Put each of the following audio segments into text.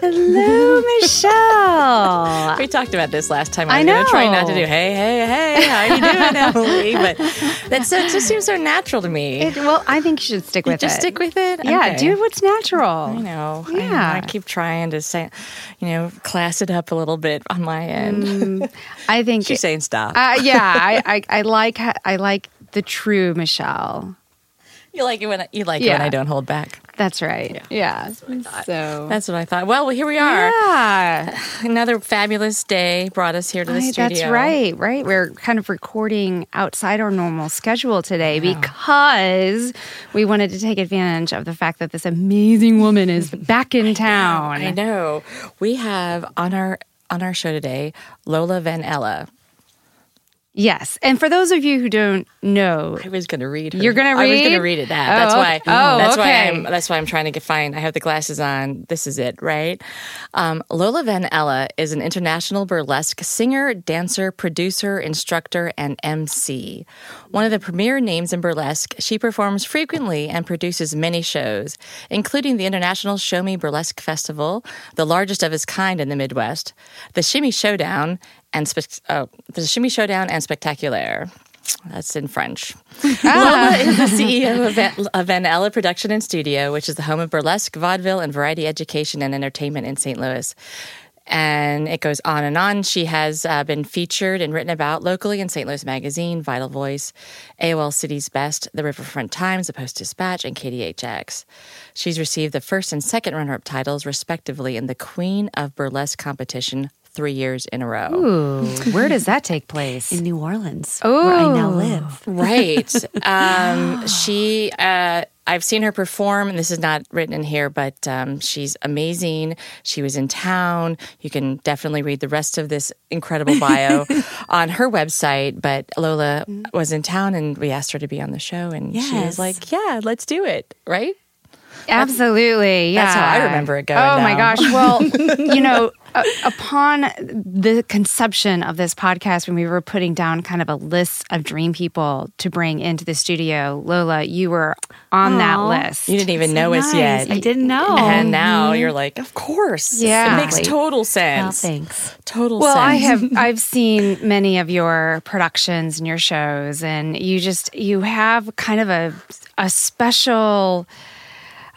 Hello, Michelle. we talked about this last time. I'm going to try not to do, hey, hey, hey, how you doing, Emily? But that so, just seems so natural to me. It, well, I think you should stick with it. Just stick with it? Yeah, okay. do what's natural. I know. Yeah. I, I, keep trying to say, you know, class it up a little bit on my end. Mm, I think she's saying stop. Uh, yeah, I, I, I like I like the true Michelle. You like it when I, you like yeah. it when I don't hold back. That's right. Yeah. yeah. That's so that's what I thought. Well, here we are. Yeah. Another fabulous day brought us here to the I, studio. That's right. Right. We're kind of recording outside our normal schedule today because we wanted to take advantage of the fact that this amazing woman is back in town. I know. I know. We have on our on our show today Lola Van Ella. Yes, and for those of you who don't know, I was going to read. Her. You're going to read. I was going to read it. That. Oh, that's why. Oh, that's okay. why I'm. That's why I'm trying to get find. I have the glasses on. This is it, right? Um, Lola Van Ella is an international burlesque singer, dancer, producer, instructor, and MC. One of the premier names in burlesque, she performs frequently and produces many shows, including the International Show Me Burlesque Festival, the largest of its kind in the Midwest, the Shimmy Showdown, and spe- oh, the Shimmy Showdown and Spectaculaire. That's in French. Ah. Lola is the CEO of Van, of Van Production and Studio, which is the home of burlesque, vaudeville, and variety education and entertainment in St. Louis. And it goes on and on. She has uh, been featured and written about locally in St. Louis Magazine, Vital Voice, AOL City's Best, the Riverfront Times, the Post Dispatch, and KDHX. She's received the first and second runner up titles, respectively, in the Queen of Burlesque competition three years in a row. Ooh, where does that take place? In New Orleans, Ooh. where I now live. Right. Um, she, uh, I've seen her perform, and this is not written in here, but um, she's amazing. She was in town. You can definitely read the rest of this incredible bio on her website. But Lola was in town, and we asked her to be on the show, and yes. she was like, "Yeah, let's do it." Right? Absolutely. That's, yeah. That's how I remember it going. Oh down. my gosh. Well, you know, uh, upon the conception of this podcast, when we were putting down kind of a list of dream people to bring into the studio, Lola, you were on Aww. that list. You didn't even know so us yet. I didn't know. And now mm-hmm. you're like, of course. Yeah. It makes total sense. Well, thanks. Total well, sense. I have I've seen many of your productions and your shows, and you just you have kind of a a special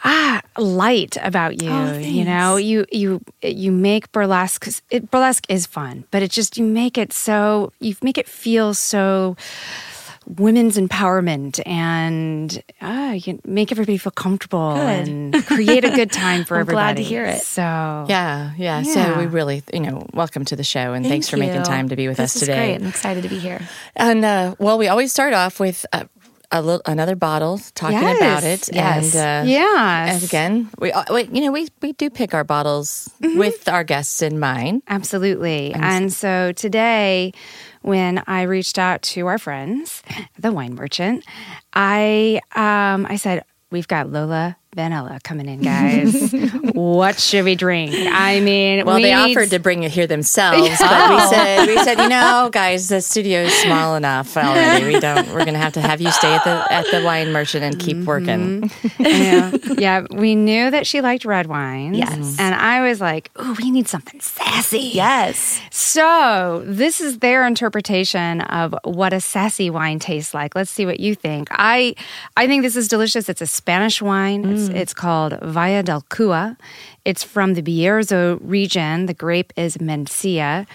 ah light about you oh, you know you you you make burlesque it, burlesque is fun but it just you make it so you make it feel so women's empowerment and uh, you make everybody feel comfortable good. and create a good time for I'm everybody. Glad to hear it. So yeah, yeah, yeah, So we really, you know, welcome to the show and Thank thanks for you. making time to be with this us today. Great. I'm excited to be here. And uh, well, we always start off with. Uh, a little, another bottle talking yes, about it. Yes. And, uh, yes. And again, we, uh, we, you know, we, we do pick our bottles mm-hmm. with our guests in mind. Absolutely. And, and so today, when I reached out to our friends, the wine merchant, I um, I said, "We've got Lola Van Ella coming in, guys. what should we drink? I mean, well, we they offered to bring it here themselves, but we said, we said, you know, guys, the studio is small enough already. We don't. We're going to have to have you stay at the at the wine merchant and keep working. Mm-hmm. yeah, yeah. We knew that she liked red wines. Yes, and I was like, oh, we need something sassy. Yes. So this is their interpretation of what a sassy wine tastes like. Let's see what you think. I I think this is delicious. It's a Spanish wine. Mm. It's, it's called Valle del Cua. It's from the Bierzo region. The grape is Mencia.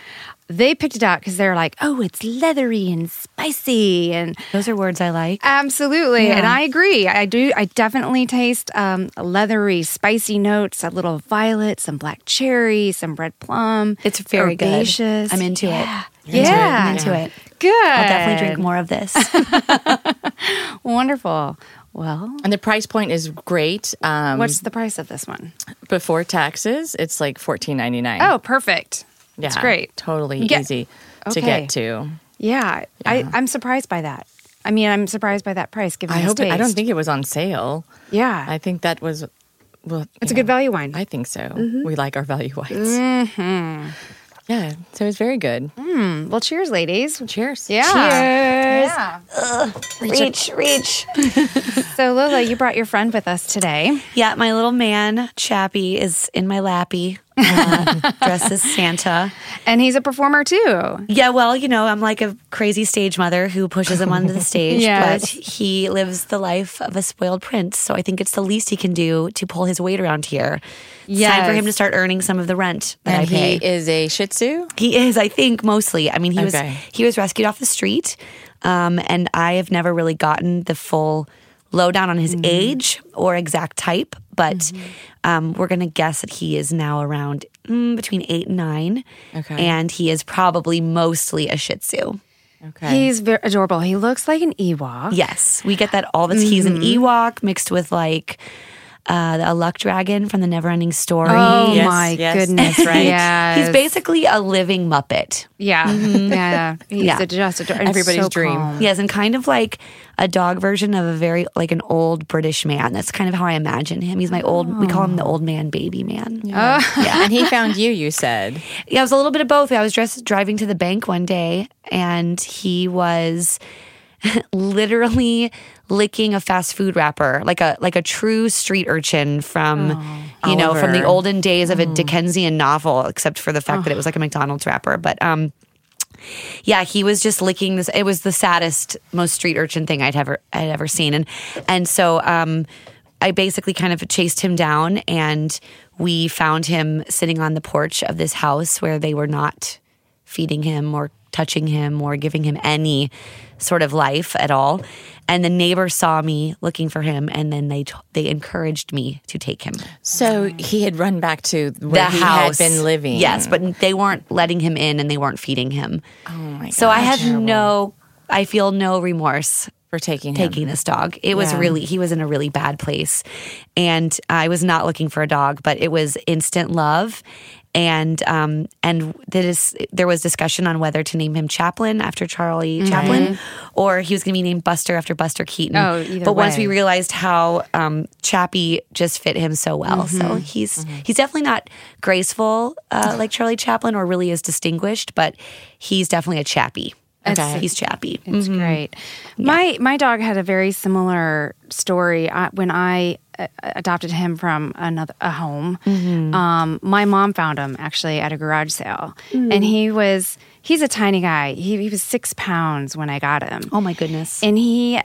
They picked it out because they're like, oh, it's leathery and spicy, and those are words I like. Absolutely, yeah. and I agree. I do. I definitely taste um, leathery, spicy notes. A little violet, some black cherry, some red plum. It's very herbaceous. good. I'm into yeah. it. yeah, into it. I'm into yeah. it. Good. I'll definitely drink more of this. Wonderful. Well, And the price point is great. Um, what's the price of this one? before taxes? It's like fourteen ninety nine. Oh, perfect. yeah, That's great. Totally Yeah. easy to Okay. get to. Yeah, I, I'm surprised by that. I mean, I'm surprised by that price. Given I hope. It, I don't think it was on sale. Yeah, I think that was. Well, it's a yeah, good value wine. I think so. Mm-hmm. We like our value wines. Yeah, so it's very good. Hmm, well, cheers, ladies. Cheers. Yeah. Cheers. Yeah. Reach, reach. So, Lola, you brought your friend with us today. Yeah, my little man, Chappie, is in my lappy, uh, dressed as Santa. And he's a performer too. Yeah, well, you know, I'm like a crazy stage mother who pushes him onto the stage, Yes. but he lives the life of a spoiled prince. So I think it's the least he can do to pull his weight around here. It's time for him to start earning some of the rent that And I pay. he is a Shih Tzu. He is, I think, mostly. I mean, he was he was rescued off the street, um, and I have never really gotten the full lowdown on his Mm-hmm. age or exact type. But um, we're gonna guess that he is now around mm, between eight and nine, Okay. and he is probably mostly a Shih Tzu. Okay. He's very adorable. He looks like an Ewok. Yes, we get that all the time. He's an Mm-hmm. Ewok mixed with like. Uh, a luck dragon from the Neverending Story. Oh Yes, my yes, goodness! right. Yeah, He's basically a living Muppet. yeah, yeah. He's Yeah. a just ador- and Everybody's so dream. calm. Yes, and kind of like a dog version of a very like an old British man. That's kind of how I imagine him. He's my old. We call him the old man, baby man. Yeah. and he found you. You said. Yeah, it was a little bit of both. I was just driving to the bank one day, and he was literally licking a fast food wrapper, like a like a true street urchin from you know from the olden days of a Dickensian novel, except for the fact that it was like a McDonald's wrapper. But um, yeah, he was just licking this. It was the saddest, most street urchin thing I'd ever I'd ever seen, and and so um, I basically kind of chased him down, and we found him sitting on the porch of this house where they were not feeding him or touching him or giving him any sort of life at all. And the neighbor saw me looking for him, and then they t- they encouraged me to take him. So he had run back to where the he house had been living. Yes, but they weren't letting him in, and they weren't feeding him. oh my god. So I have no, I feel no remorse for taking him. taking this dog. It was really, he was in a really bad place. And I was not looking for a dog, but it was instant love. And um and that is there was discussion on whether to name him Chaplin after Charlie Chaplin or he was going to be named Buster after Buster Keaton. Oh, but once we realized how um Chappie just fit him so well. So he's he's definitely not graceful uh, like Charlie Chaplin or really is distinguished, but he's definitely a Chappie. Okay. He's chappy. It's great. My my dog had a very similar story I, when I uh, adopted him from another a home. Um, my mom found him actually at a garage sale, and he was he's a tiny guy. He, he was six pounds when I got him. Oh my goodness. And he,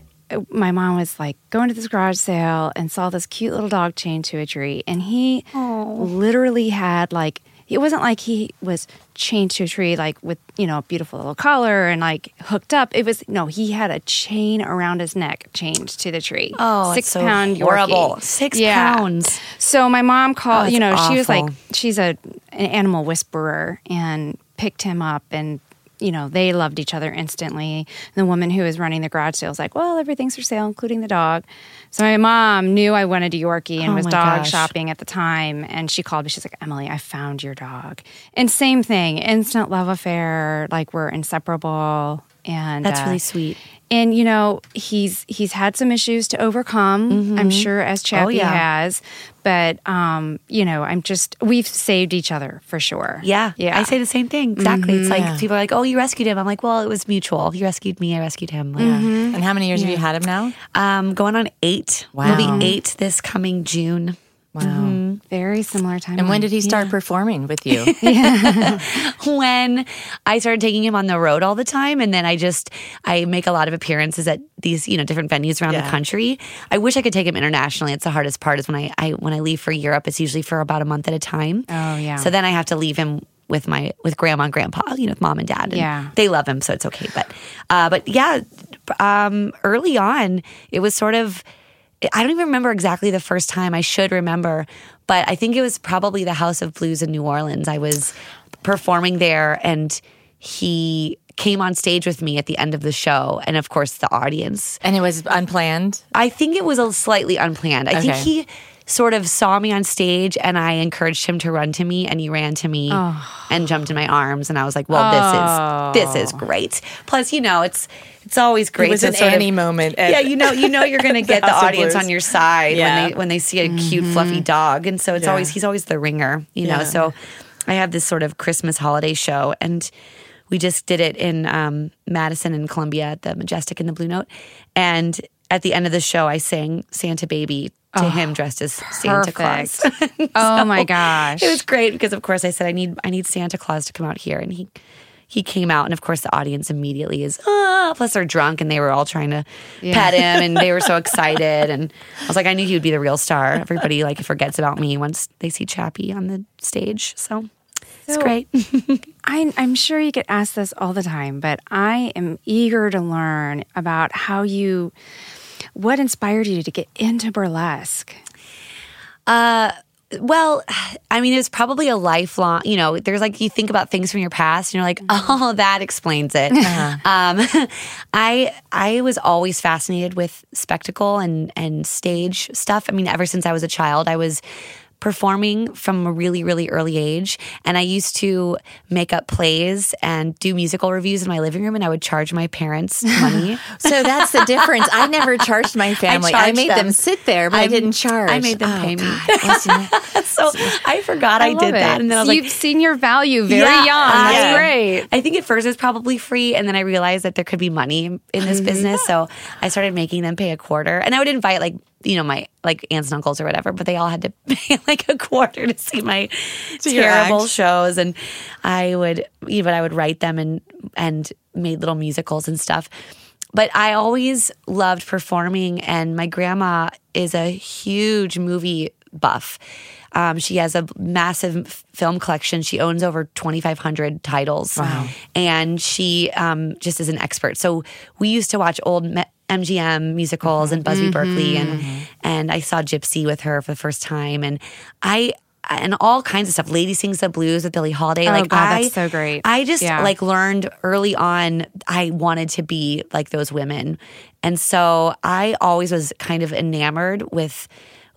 my mom was like going to this garage sale and saw this cute little dog chained to a tree. And he literally had like, it wasn't like he was chained to a tree, like with, you know, a beautiful little collar and like hooked up. It was, no, he had a chain around his neck chained to the tree. oh six so pound horrible. Yorkie. Six Yeah. pounds. So my mom oh, called, Oh, you know, that's she was like, she's a an animal whisperer and picked him up and you know they loved each other instantly the woman who was running the garage sale was like well everything's for sale including the dog so my mom knew i wanted a yorkie and Oh was dog gosh. shopping at the time and she called me she's like emily i found your dog and same thing instant love affair like we're inseparable and That's uh, really sweet. And you know he's he's had some issues to overcome i'm sure as chappie Mm-hmm. Oh, yeah. has but um you know i'm just we've saved each other for sure Yeah, yeah I say the same thing. Exactly. It's like Yeah. people are like, "Oh, you rescued him." I'm like, "Well, it was mutual. You rescued me. I rescued him." Like, And how many years have you had him now? um, going on eight. Wow. It'll be eight this coming June. Wow. very similar time And when did he start performing with you? when I started taking him on the road all the time, and then I just I make a lot of appearances at these you know different venues around Yeah. the country. I wish I could take him internationally. It's the hardest part is when I, I when I leave for Europe. It's usually for about a month at a time. Oh, yeah. So then I have to leave him with my with grandma and grandpa, you know, with mom and dad. And Yeah. they love him, so it's okay. But uh, but yeah, um, early on, it was sort of. I don't even remember exactly the first time. I should remember, but I think it was probably the House of Blues in New Orleans. I was performing there, and he came on stage with me at the end of the show, and of course the audience. And it was unplanned. I think it was a slightly unplanned. I think he sort of saw me on stage and I encouraged him to run to me and he ran to me Oh. and jumped in my arms and I was like, "Well, this is this is great." Plus, you know, it's it's always great was to an of- moment yeah, you know, you know you're going to get the of audience on your side Yeah. when they when they see a cute fluffy dog and so it's Yeah. always he's always the ringer, you know. Yeah. So I have this sort of Christmas holiday show and we just did it in um, Madison and Columbia at the Majestic and the Blue Note. And at the end of the show, I sang Santa Baby to him dressed as Santa Claus. Perfect. oh my gosh. It was great because, of course, I said I need I need Santa Claus to come out here, and he he came out, and of course, the audience immediately is ah. Plus, they're drunk, and they were all trying to pet him, and they were so excited, and I was like, I knew he would be the real star. Everybody like forgets about me once they see Chappie on the stage, so it's great. I, I'm sure you get asked this all the time, but I am eager to learn about how you, what inspired you to get into burlesque? Uh, well, I mean, it's probably a lifelong, you know, there's like, you think about things from your past and you're like, oh, that explains it. Um, I, I was always fascinated with spectacle and, and stage stuff. I mean, ever since I was a child, I was performing from a really, really early age. And I used to make up plays and do musical reviews in my living room and I would charge my parents money. So that's the difference. I never charged my family. I, charged made them. sit there, but I, I'm- didn't charge. I made them Oh, pay me. God. So I forgot I, love did that. And then I was So like, you've seen your value very Yeah, young. That's I- great. I think at first it was probably free, and then I realized that there could be money in this mm-hmm. business. So I started making them pay a quarter, and I would invite like you know my like aunts and uncles or whatever, but they all had to pay like a quarter to see my your terrible shows, and I would even I would write them and and made little musicals and stuff. But I always loved performing, and my grandma is a huge movie buff. Um, she has a massive film collection. She owns over 2,500 titles. And she um, just is an expert. So we used to watch old me- MGM musicals and Busby Berkeley, and and I saw Gypsy with her for the first time, and I and all kinds of stuff. Lady sings the blues with Billie Holiday. Oh, like God, I, that's so great. I just Yeah. like learned early on. I wanted to be like those women, and so I always was kind of enamored with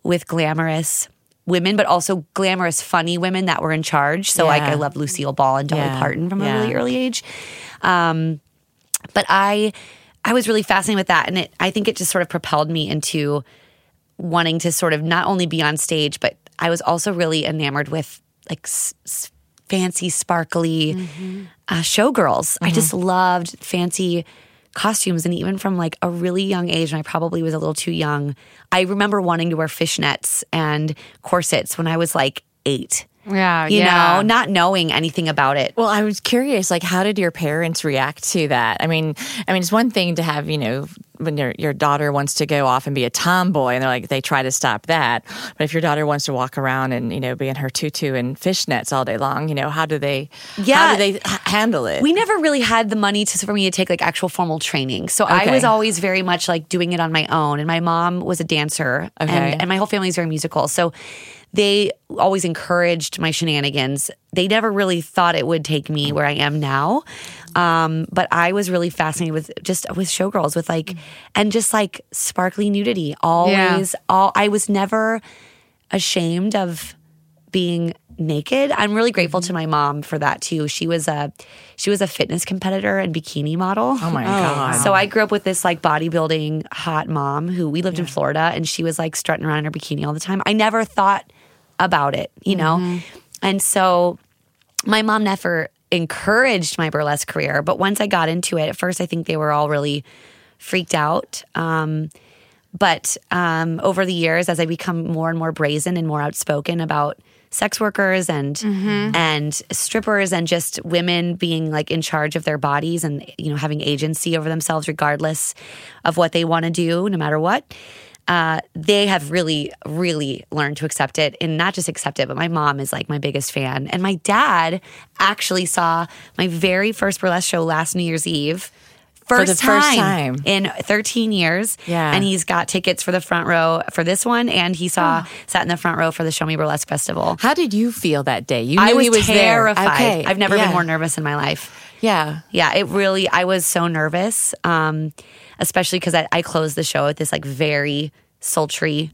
with glamorous women, but also glamorous, funny women that were in charge. So like I love Lucille Ball and Dolly Yeah. Parton from Yeah. a really early age. Um, but I I was really fascinated with that, and it I think it just sort of propelled me into wanting to sort of not only be on stage, but I was also really enamored with like s- s- fancy, sparkly uh, showgirls. I just loved fancy costumes, and even from like a really young age, and I probably was a little too young. I remember wanting to wear fishnets and corsets when I was like eight. Yeah, You yeah. know, not knowing anything about it. Well, I was curious, like, how did your parents react to that? I mean, I mean, it's one thing to have, you know, when your your daughter wants to go off and be a tomboy, and they're like, they try to stop that. But if your daughter wants to walk around and you know be in her tutu and fishnets all day long, you know, how do they? Yeah. how do they h- handle it? We never really had the money to, for me to take like actual formal training. So I was always very much like doing it on my own. And my mom was a dancer Okay. and, and my whole family is very musical. So they always encouraged my shenanigans. They never really thought it would take me where I am now. Um, but I was really fascinated with just with showgirls with like, and just like sparkly nudity. Always, all, I was never ashamed of being naked. I'm really grateful to my mom for that too. She was a she was a fitness competitor and bikini model. oh my god! So I grew up with this like bodybuilding hot mom who we lived in Florida and she was like strutting around in her bikini all the time. I never thought about it, you know? And so my mom never encouraged my burlesque career, but once I got into it, at first I think they were all really freaked out. Um, but um, over the years, as I become more and more brazen and more outspoken about sex workers and and strippers and just women being like in charge of their bodies and you know having agency over themselves regardless of what they want to do, no matter what. Uh, they have really, really learned to accept it and not just accept it, but my mom is like my biggest fan. And my dad actually saw my very first burlesque show last New Year's Eve First, the first time, time. in 13 years. Yeah. And he's got tickets for the front row for this one. And he saw, sat in the front row for the Show Me Burlesque Festival. How did you feel that day? You knew I was, he was terrified. there. Okay. I've never yeah. been more nervous in my life. Yeah. Yeah, it really, I was so nervous, um, especially because I, I closed the show with this like very sultry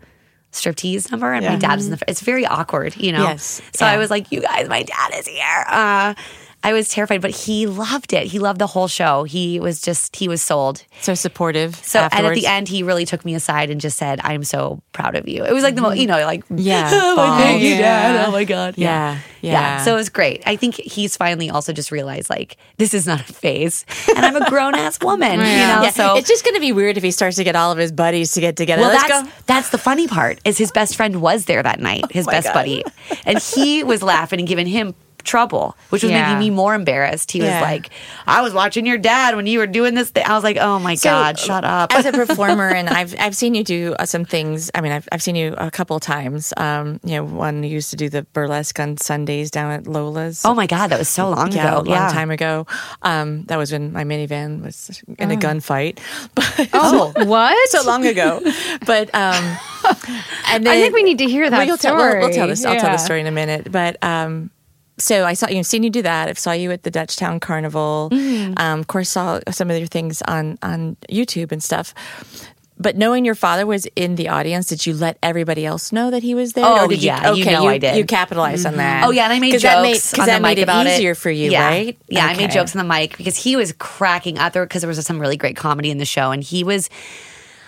striptease number, and my Yeah. dad was in the. It's very awkward, you know. Yes, So yeah. I was like, "You guys, my dad is here." Uh, I was terrified, but he loved it. He loved the whole show. He was just, he was sold. So supportive. So and at the end, he really took me aside and just said, "I'm so proud of you." It was like the most, you know, like. Yeah. oh thank you, Yeah. dad. Oh my god, Yeah. Yeah. So it was great. I think he's finally also just realized like this is not a phase, and I'm a grown ass woman. You know, Yeah. so it's just going to be weird if he starts to get all of his buddies to get together. well, Let's that's go. that's the funny part is his best friend was there that night, oh his my best God. buddy, and he was laughing and giving him trouble, which was Yeah. making me more embarrassed. He Yeah. was like, "I was watching your dad when you were doing this thing." I was like, "Oh my god, shut up!" As a performer, and I've I've seen you do uh, some things. I mean, I've I've seen you a couple of times. Um, you know, one you used to do the burlesque on Sundays down at Lola's. oh my god, that was so long yeah, ago. a long time ago. Um, that was when my minivan was in a gunfight. But Oh, what? so long ago. But um, and then I think we need to hear that we'll Tell, we'll, we'll tell this. I'll tell the story in a minute. But um, so I saw you know, seen you do that. I saw you at the Dutchtown Carnival. Mm-hmm. Um, of course, saw some of your things on on YouTube and stuff. But knowing your father was in the audience, did you let everybody else know that he was there? Oh, or did you, yeah, you okay, know I did. You capitalized on that. Oh yeah, and I made jokes that made, on because that the made mic it about easier it. for you, yeah. right? Yeah, I made jokes on the mic because he was cracking up there because there was some really great comedy in the show, and he was.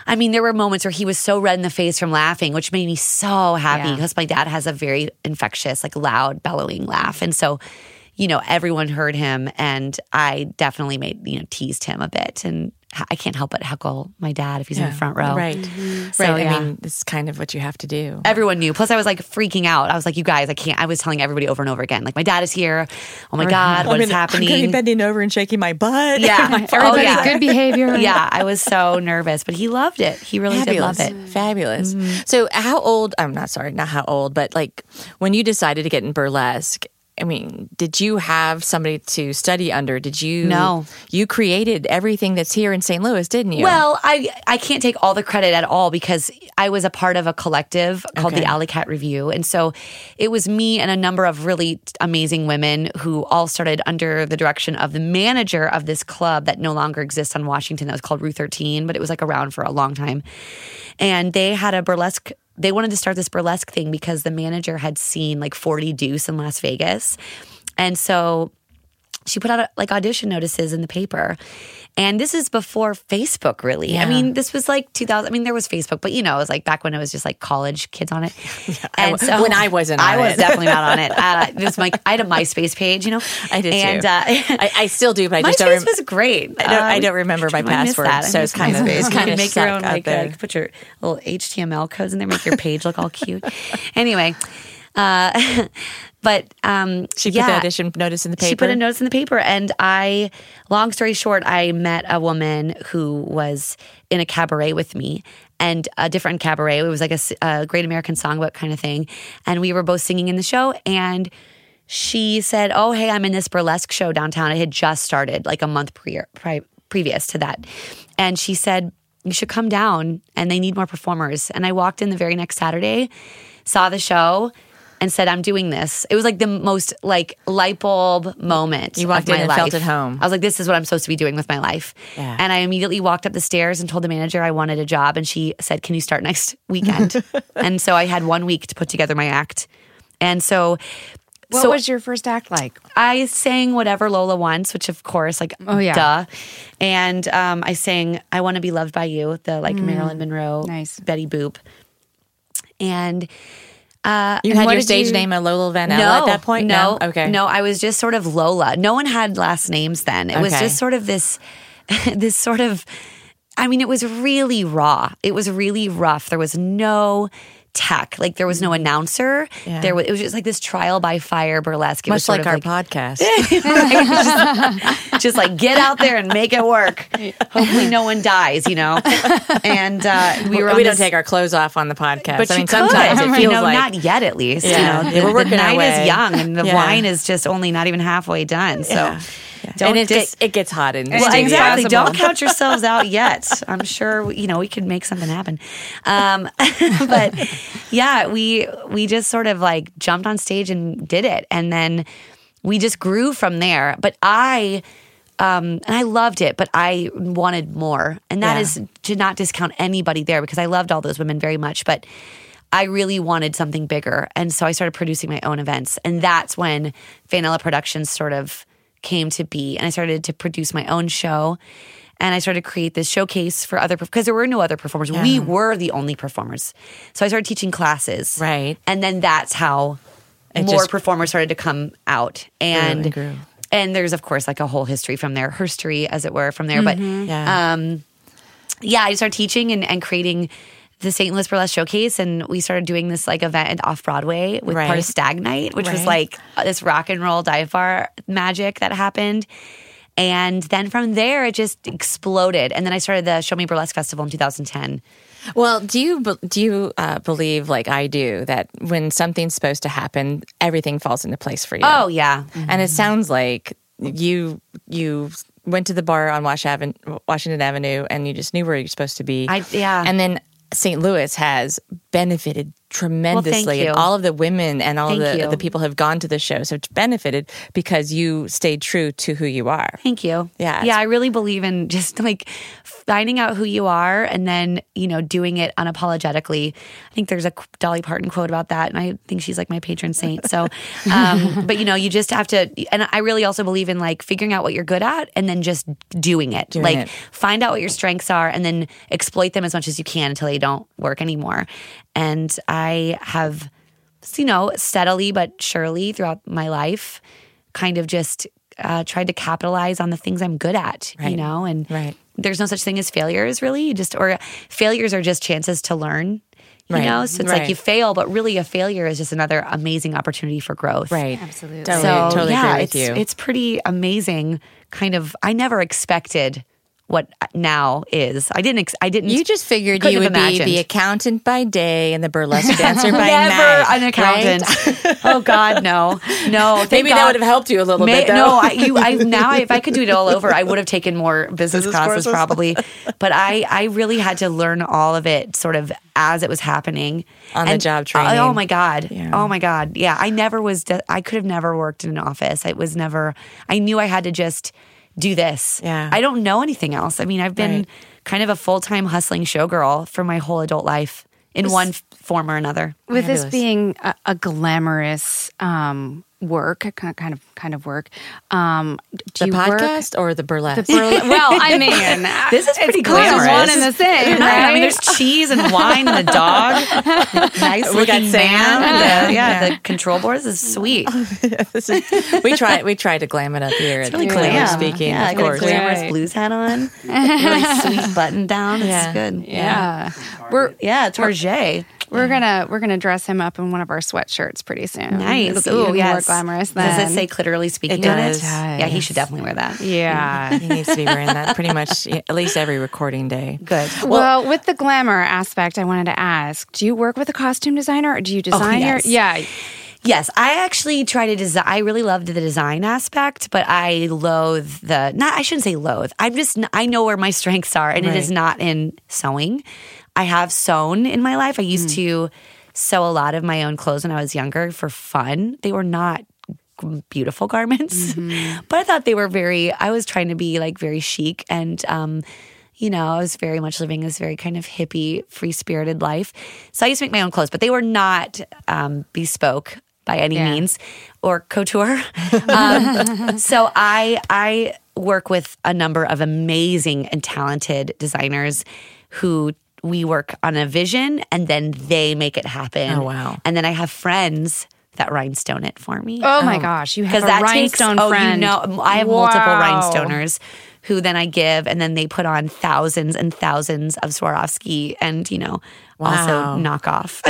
I mean, there were moments where he was so red in the face from laughing, which made me so happy Yeah. because my dad has a very infectious, like loud, bellowing laugh, and so. You know, everyone heard him, and I definitely made you know teased him a bit, and I can't help but heckle my dad if he's in the front row. Right. So, right. yeah. I mean, this is kind of what you have to do. Everyone knew. Plus, I was like freaking out. I was like, "You guys, I can't." I was telling everybody over and over again, like, "My dad is here. Oh my god, what is happening?" bending over and shaking my butt. Yeah. My Oh, yeah. good behavior. yeah, I was so nervous, but he loved it. He really Fabulous. did love it. Fabulous. Mm-hmm. So, how old? I'm not sorry, not how old, but like when you decided to get in burlesque. I mean, did you have somebody to study under? Did you? No. You created everything that's here in St. Louis, didn't you? Well, I I can't take all the credit at all because I was a part of a collective called the Alley Cat Review, and so it was me and a number of really amazing women who all started under the direction of the manager of this club that no longer exists on Washington. That was called Rue Thirteen, but it was like around for a long time, and they had a burlesque. They wanted to start this burlesque thing because the manager had seen like 40 Deuce in Las Vegas. And so she put out like audition notices in the paper. And this is before Facebook, really. I mean, this was like 2000. I mean, there was Facebook, but you know, it was like back when it was just like college kids on it. and w- when I wasn't I was it. definitely not on it. Uh, it was like I had a MySpace page, you know. I did and, too. Uh, I, I still do, but I just MySpace don't. Rem- was great. I don't- I Uh, don't remember my I password, that. So it's kind of- MySpace. it's kind of make your own like you can put your little HTML codes in there, make your page look all cute. Anyway, uh, but um, she put yeah. the audition notice in the paper. She put a notice in the paper, and I, long story short, I met a woman who was in a cabaret with me, and a different cabaret. It was like a Great American Songbook kind of thing, and we were both singing in the show, and she said, "Oh, hey, I'm in this burlesque show downtown. It had just started, like a month pre- pri- previous to that," and she said. You should come down and they need more performers. And I walked in the very next Saturday, saw the show, and said, I'm doing this. It was like the most like light bulb moment. You walked of my in and life. felt at home. I was like, this is what I'm supposed to be doing with my life. Yeah. And I immediately walked up the stairs and told the manager I wanted a job. And she said, Can you start next weekend? and so I had one week to put together my act. And so What so was your first act like? I sang whatever Lola wants, which of course, like, Oh, yeah. duh. And um, I sang "I Want to Be Loved by You," the like Marilyn Monroe, Mm. Nice. Betty Boop, and Uh, you had your stage you- name Lola Van Ella at that point. No, okay, no. I was just sort of Lola. No one had last names then. It was just sort of this, this sort of. I mean, it was really raw. It was really rough. There was no tech. Like there was no announcer. Yeah. There was. It was just like this trial by fire burlesque. It was much sort like our podcast. just like get out there and make it work. Hopefully, no one dies. You know. And uh, we we were. on don't this- take our clothes off on the podcast. But I you mean, sometimes it you feels know, like not yet. At least, Yeah. you know, the, we're working the night is young and the Yeah. wine is just only not even halfway done. So. Don't and it, dis- get, it gets hot in the Well, well, exactly. Don't count yourselves out yet. I'm sure you know we could make something happen. Um, but yeah, we we just sort of like jumped on stage and did it, and then we just grew from there. But I. Um, and I loved it, but I wanted more. And that Yeah. is to not discount anybody there because I loved all those women very much. But I really wanted something bigger. And so I started producing my own events. And that's when Van Ella Productions sort of came to be. And I started to produce my own show. And I started to create this showcase for other, because there were no other performers. We were the only performers. So I started teaching classes. Right. And then that's how It more just- performers started to come out. And, and grew. and there's, of course, like a whole history from there, history, as it were, from there. But Yeah. um, yeah, I started teaching and, and creating the St. Louis Burlesque Showcase, and we started doing this like event off Broadway with part of Stag Night, which was like this rock and roll dive bar magic that happened. And then from there, it just exploded. And then I started the Show Me Burlesque Festival in 2010. Well, do you do you uh, believe, like I do, that when something's supposed to happen, everything falls into place for you? Oh yeah, and it sounds like you you went to the bar on Wash Aven- Washington Avenue, and you just knew where you're supposed to be. I- yeah. and then St. Louis has benefited tremendously, you. and all of the women and all the you. the people have gone to the shows have benefited because you stayed true to who you are. Thank you. Yeah, Yeah, I really believe in just like finding out who you are and then, you know, doing it unapologetically. I think there's a Dolly Parton quote about that. And I think she's like my patron saint. So, um, but you know, you just have to, and I really also believe in like figuring out what you're good at and then just doing it. Doing like it. find out what your strengths are and then exploit them as much as you can until they don't work anymore. And I have, you know, steadily but surely throughout my life, kind of just uh, tried to capitalize on the things I'm good at, you know, and Right. there's no such thing as failures really. You just, or failures are just chances to learn, you Right. know? So it's Right. like you fail, but really a failure is just another amazing opportunity for growth. Right. Absolutely. Totally, So totally yeah, agree with it's, you. it's pretty amazing. Kind of, I never expected what now is. I didn't, ex- I didn't. you just figured you would be the accountant by day and the burlesque dancer by Never night. an accountant. right? oh God, no, no. Maybe that would have helped you a little May- bit. Though. No, I, you, I now if I could do it all over, I would have taken more business, Business classes courses? probably. But I, I really had to learn all of it sort of as it was happening On the job oh training. Oh my god, Yeah. oh my god, yeah. I never was. de- I could have never worked in an office. It was never. I knew I had to just do this. Yeah. I don't know anything else. I mean, I've been Right. kind of a full time hustling showgirl for my whole adult life in one form or another. with this being a, a glamorous um, work, kind of kind of work, um, do the you work? podcast or the burlesque? The burle- well, I mean, This is pretty it's glamorous. one and the same, right? I mean, there's cheese and wine and a dog. nice We got looking Sam. man. The- yeah, Yeah. the control boards is sweet. This is- we try we try to glam it up here. It's really really glam. speaking, Yeah, of got a course. glamorous Right. blues hat on. really sweet button down. It's Yeah. good. yeah, we're Yeah, Target. We're gonna we're gonna dress him up in one of our sweatshirts pretty soon. Nice. It'll be Ooh, even yes. more glamorous. Does Then. it say clitorally speaking It on does. it? Yeah, he should definitely wear that. Yeah. He needs to be wearing that pretty much at least every recording day. Good. Well, with the glamour aspect, I wanted to ask: Do you work with a costume designer, or do you oh, design oh, yes. your? Yeah, Yes, I actually try to design. I really loved the design aspect, but I loathe the. Not, I shouldn't say loathe. I'm just. I know where my strengths are, and it is not in sewing. I have sewn in my life. I used to sew a lot of my own clothes when I was younger for fun. They were not beautiful garments, but I thought they were very. I was trying to be like very chic and. um you know, I was very much living this very kind of hippie, free spirited life. So I used to make my own clothes, but they were not um, bespoke by any Yeah. means or couture. um, so I I work with a number of amazing and talented designers who we work on a vision and then they make it happen. Oh, wow. And then I have friends that rhinestone it for me. Oh my oh. gosh, you have a rhinestone oh, friend. you know, I have multiple Wow. rhinestoners who then I give, and then they put on thousands and thousands of Swarovski and you know Wow. also knockoff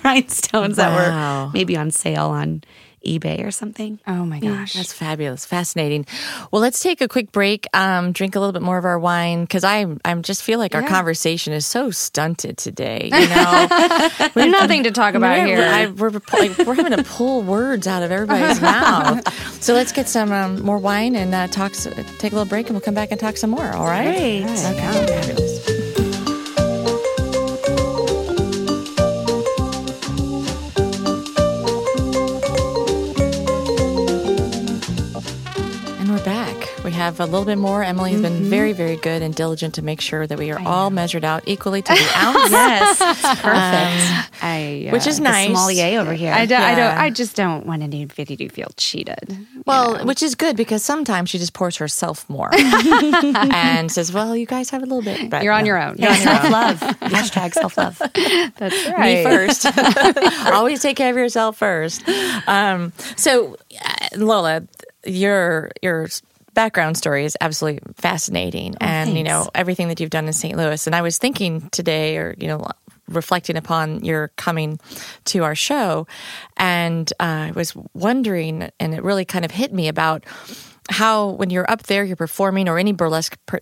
rhinestones that were maybe on sale on eBay or something. Oh my gosh. That's fabulous, fascinating. Well, let's take a quick break, um, drink a little bit more of our wine because I I just feel like our conversation is so stunted today. You know, we have nothing to talk about We're- here. we're, I, we're, like, we're having to pull words out of everybody's mouth. So let's get some um, more wine and uh, talk. Take a little break, and we'll come back and talk some more. All right? Great. Okay. Fabulous. Have a little bit more. Emily has been very, very good and diligent to make sure that we are all measured out equally to the ounce. Yes, it's perfect. I, uh, Which is The nice. sommelier over here. I don't, I don't. Yeah. I just don't want anybody to feel cheated. Well, which is good because sometimes she just pours herself more and says, "Well, you guys have a little bit." But You're on no. your own. Yeah, self love. Hashtag self love. That's Me right. first. Always take care of yourself first. Um, so, uh, Lola, your your background story is absolutely fascinating, and you know everything that you've done in St. Louis. And I was thinking today, or you know. Reflecting upon your coming to our show, and uh, I was wondering, and it really kind of hit me about how when you're up there, you're performing, or any burlesque per,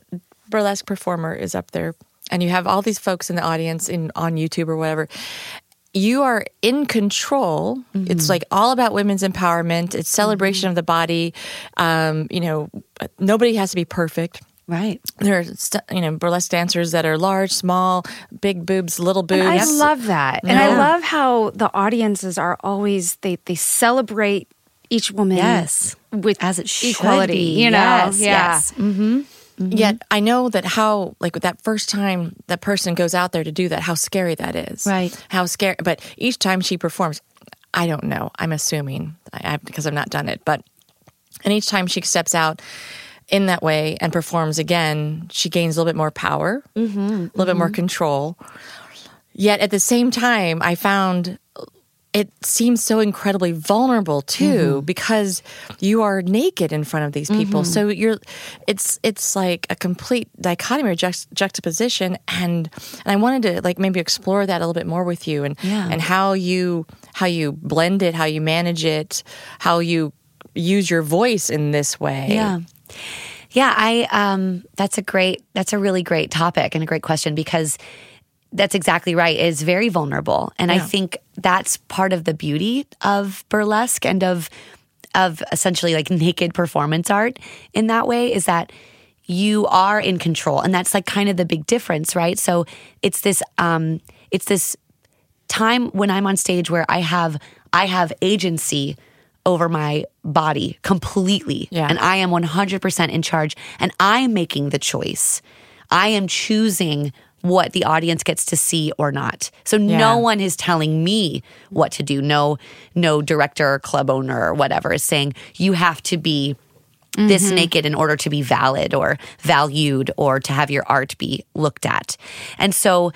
burlesque performer is up there, and you have all these folks in the audience in on YouTube or whatever. You are in control. It's like all about women's empowerment. It's celebration of the body. Um, you know, nobody has to be perfect. Right. There are you know burlesque dancers that are large, small, big boobs, little boobs. And I love that. And I love how the audiences are always they they celebrate each woman Yes. with As it should equality, be. you know. Yes, yeah. yes. Mm-hmm. Yet I know that how like that first time that person goes out there to do that, how scary that is. Right. How scary. But each time she performs, I don't know. I'm assuming I, I, because I've not done it, but and each time she steps out in that way and performs again, she gains a little bit more power, Mm-hmm, a little bit more control. Yet at the same time, I found it seems so incredibly vulnerable too Mm-hmm. because you are naked in front of these people so you're it's it's like a complete dichotomy or juxt- juxtaposition and and I wanted to like maybe explore that a little bit more with you and Yeah. and how you how you blend it how you manage it how you use your voice in this way Yeah. Yeah, I um that's a great that's a really great topic and a great question because that's exactly right. Is very vulnerable. And I think that's part of the beauty of burlesque and of of essentially like naked performance art in that way is that you are in control and that's like kind of the big difference, right? So it's this um it's this time when I'm on stage where I have I have agency over my body completely Yeah. and I am 100% in charge and I'm making the choice. I am choosing what the audience gets to see or not. So Yeah. no one is telling me what to do. No no director or club owner or whatever is saying you have to be this mm-hmm. naked in order to be valid or valued or to have your art be looked at. And so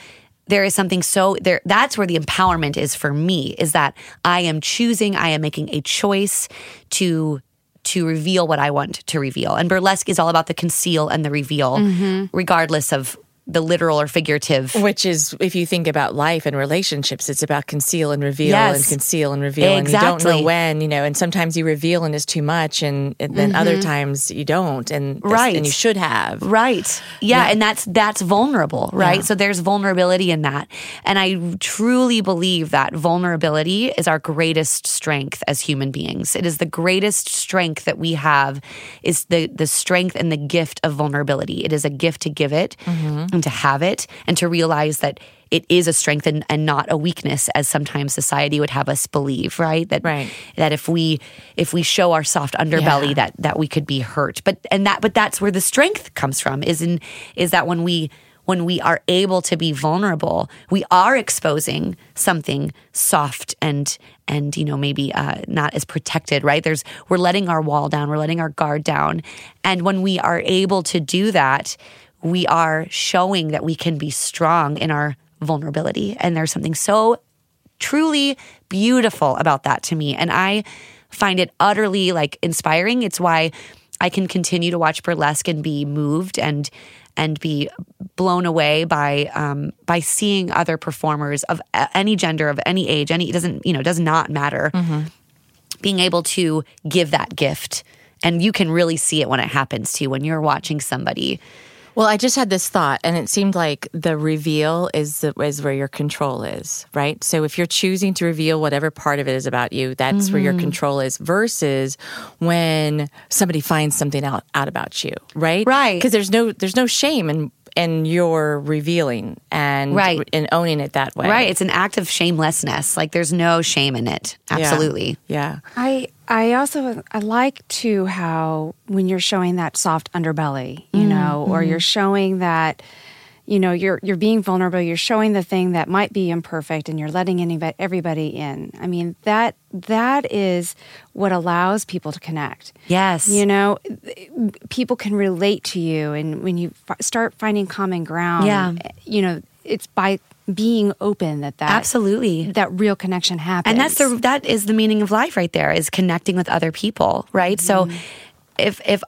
there is something so there that's where the empowerment is for me is that I am choosing, I am making a choice to to reveal what I want to reveal. And burlesque is all about the conceal and the reveal mm-hmm. regardless of the literal or figurative. Which is, if you think about life and relationships, it's about conceal and reveal and conceal and reveal. And you don't know when, you know, and sometimes you reveal and it's too much, and, and then other times you don't. And, Mm-hmm. Right. and you should have. Right. Yeah, and that's that's vulnerable, right? Yeah. So there's vulnerability in that. And I truly believe that vulnerability is our greatest strength as human beings. It is the greatest strength that we have is the the strength and the gift of vulnerability. It is a gift to give it and to have it and to realize that it is a strength and, and not a weakness as sometimes society would have us believe, right? That Right. that if we if we show our soft underbelly Yeah. that that we could be hurt but and that but that's where the strength comes from is in is that when we when we are able to be vulnerable we are exposing something soft and and you know maybe uh, not as protected right there's we're letting our wall down we're letting our guard down and when we are able to do that we are showing that we can be strong in our vulnerability and there's something so truly beautiful about that to me. And I find it utterly like inspiring. It's why I can continue to watch burlesque and be moved and and be blown away by um, by seeing other performers of any gender, of any age, any it doesn't you know does not matter being able to give that gift. And you can really see it when it happens to you when you're watching somebody. Well, I just had this thought, and it seemed like the reveal is the, is where your control is, right? So if you're choosing to reveal whatever part of it is about you, that's where your mm-hmm. control is. Versus when somebody finds something out out about you, right? Right. Because there's no there's no shame in in your revealing and Right. and owning it that way, Right. It's an act of shamelessness. Like there's no shame in it. Absolutely. Yeah. I I also I like too how when you're showing that soft underbelly, you mm-hmm. know, or you're mm-hmm. showing that you know you're you're being vulnerable, you're showing the thing that might be imperfect and you're letting anybody everybody in. I mean, that that is what allows people to connect. Yes. You know, people can relate to you and when you f- start finding common ground, Yeah. you know, it's by being open that that Absolutely. that real connection happens. And that's the that is the meaning of life right there is connecting with other people, right? So mm-hmm. if if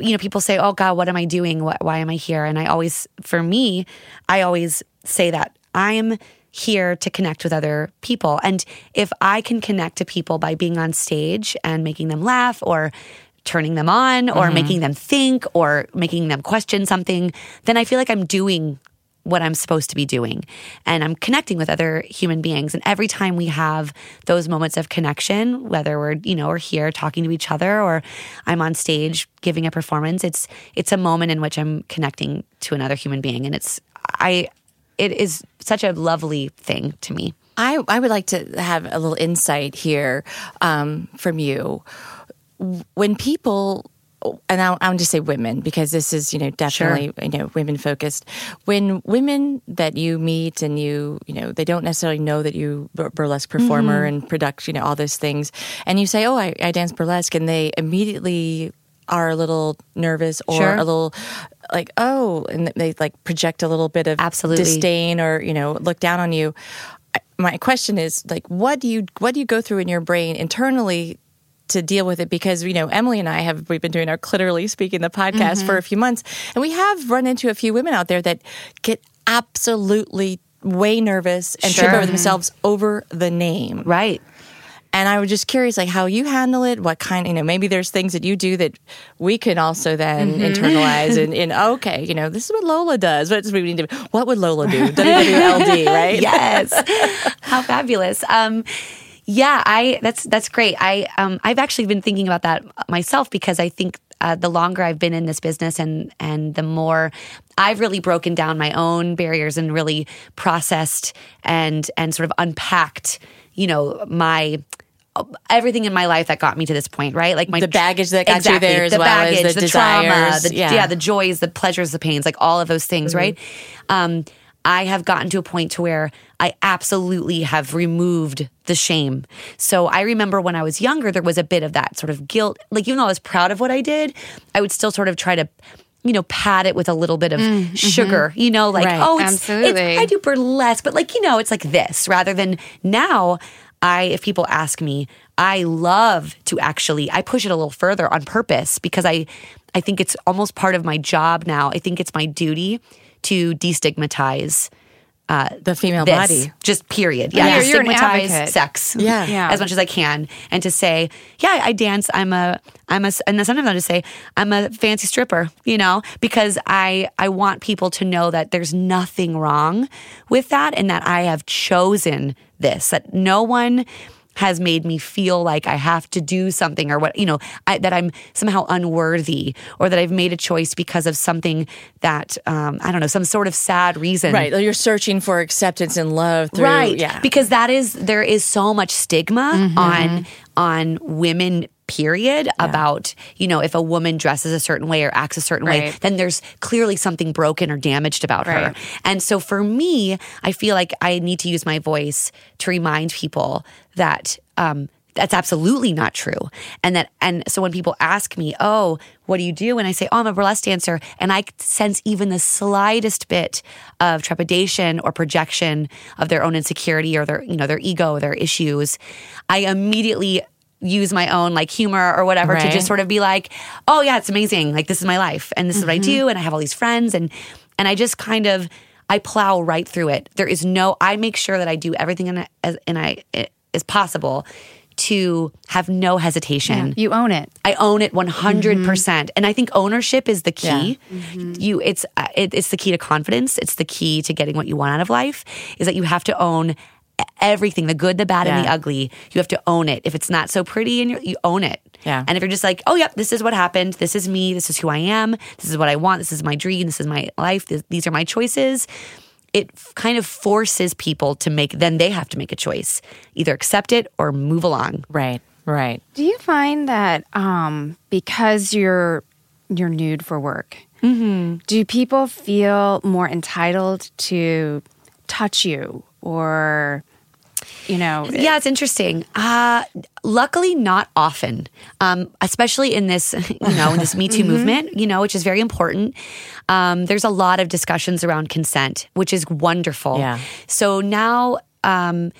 you know people say, "Oh God, what am I doing? What, why am I here?" And I always for me, I always say that I'm here to connect with other people. And if I can connect to people by being on stage and making them laugh or turning them on or mm-hmm. making them think or making them question something, then I feel like I'm doing what I'm supposed to be doing. And I'm connecting with other human beings. And every time we have those moments of connection, whether we're, you know, we're here talking to each other or I'm on stage giving a performance, it's it's a moment in which I'm connecting to another human being. And it's I it is such a lovely thing to me. I, I would like to have a little insight here um, from you. When people, and I'll, I'll just say women because this is you know definitely you know women focused. When women that you meet and you you know they don't necessarily know that you bur- burlesque performer mm-hmm. and production, you know all those things, and you say, oh, I, I dance burlesque, and they immediately are a little nervous or Sure. a little like oh and they like project a little bit of Absolutely. disdain or you know look down on you my question is like what do you what do you go through in your brain internally to deal with it because you know Emily and I have we've been doing our clitorally speaking the podcast for a few months and we have run into a few women out there that get absolutely way nervous and trip over themselves over the name Right. and I was just curious, like how you handle it. What kind, you know, maybe there's things that you do that we can also then Mm-hmm. internalize and, and okay, you know, this is what Lola does. What, we need to, what would Lola do? WWLD, right? yes. How fabulous. Um, yeah, I that's that's great. I um, I've actually been thinking about that myself because I think uh, the longer I've been in this business and and the more I've really broken down my own barriers and really processed and and sort of unpacked, you know, my everything in my life that got me to this point, right? Like my The baggage that got you exactly, there as the well as baggage, the the, trauma, desires. the, Yeah. yeah, the joys, the pleasures, the pains, like all of those things, Mm-hmm. right? Um, I have gotten to a point to where I absolutely have removed the shame. So I remember when I was younger, there was a bit of that sort of guilt. Like even though I was proud of what I did, I would still sort of try to, you know, pad it with a little bit of mm-hmm. sugar. You know, like Right. oh, it's, it's I do burlesque, but like you know, it's like this rather than now. I, if people ask me, I love to actually, I push it a little further on purpose because I, I think it's almost part of my job now. I think it's my duty to destigmatize Uh, the female this, body. just period. Yeah, You're- you're an advocate. sex. Yeah. Yeah. as much as I can, and to say, yeah, I dance. I'm a, I'm a, and sometimes I'll just say, I'm a fancy stripper. You know, because I, I want people to know that there's nothing wrong with that, and that I have chosen this. That no one has made me feel like I have to do something or what, you know, I, that I'm somehow unworthy or that I've made a choice because of something that, um, I don't know, some sort of sad reason. Right. You're searching for acceptance and love through, right yeah. because that is there is so much stigma Mm-hmm. on on women period about you know if a woman dresses a certain way or acts a certain way then there's clearly something broken or damaged about her. And so for me i feel like i need to use my voice to remind people that um that's absolutely not true. And that and so when people ask me, "Oh, what do you do?" and I say, "Oh, I'm a burlesque dancer," and I sense even the slightest bit of trepidation or projection of their own insecurity or their, you know, their ego their issues, I immediately use my own like humor or whatever to just sort of be like, "Oh, yeah, it's amazing. Like this is my life and this is what I mm-hmm. do and I have all these friends and and I just kind of I plow right through it. There is no I make sure that I do everything in, as and I as possible to have no hesitation. You own it. I own it 100%. percent mm-hmm. And I think ownership is the key. Yeah. Mm-hmm. You it's uh, it, it's the key to confidence. It's the key to getting what you want out of life is that you have to own everything, the good, the bad and the ugly. You have to own it. If it's not so pretty and you you own it. Yeah. And if you're just like, "Oh, yep, this is what happened. This is me. This is who I am. This is what I want. This is my dream. This is my life. This, these are my choices." It f- kind of forces people to make then they have to make a choice. Either accept it or move along. Right, right. Do you find that um, because you're you're nude for work, do people feel more entitled to touch you or you know? Yeah, it's interesting. Uh, luckily, not often, um, especially in this, you know, in this Me Too movement, you know, which is very important. Um, there's a lot of discussions around consent, which is wonderful. Yeah. So now, um,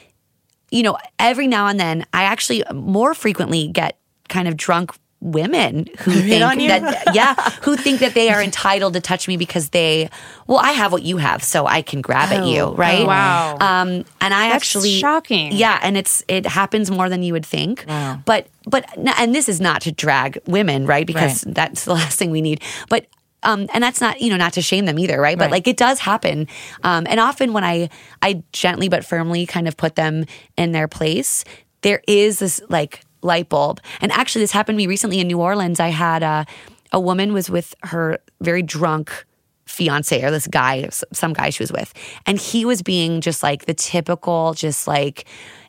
you know, every now and then, I actually more frequently get kind of drunk women who think on you? that yeah who think that they are entitled to touch me because they well i have what you have so i can grab at you Oh, right oh, wow. um and i That's actually shocking. yeah and it's it happens more than you would think Wow. but but and this is not to drag women right because Right. that's the last thing we need but um, and that's not you know not to shame them either right but Right. like it does happen um, and often when i i gently but firmly kind of put them in their place there is this like light bulb. And actually this happened to me recently in new orleans. I had a, a woman was with her very drunk fiance or this guy some guy she was with. And he was being just like the typical just like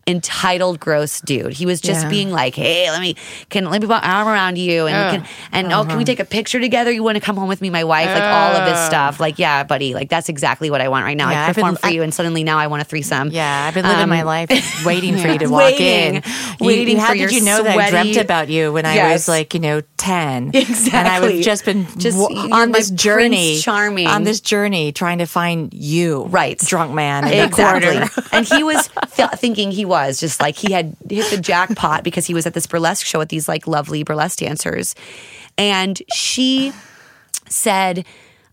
entitled gross dude he was just Yeah. being like hey let me can let me put my arm around you and we can and oh can we take a picture together you want to come home with me my wife like all of this stuff like yeah buddy like that's exactly what i want right now Yeah, i I've been- for I- you and suddenly now i want a threesome Yeah, I've been living Um, my life waiting for you to walk Waiting. in. You- Waiting how for did you know that I dreamt about you when I was like, you know, 10? Exactly. And I've just been Just- w- on this journey. Charming. On this journey trying to find you. Right. Drunk man Exactly. and he was th- thinking he was just like he had hit the jackpot because he was at this burlesque show with these like lovely burlesque dancers. And she said,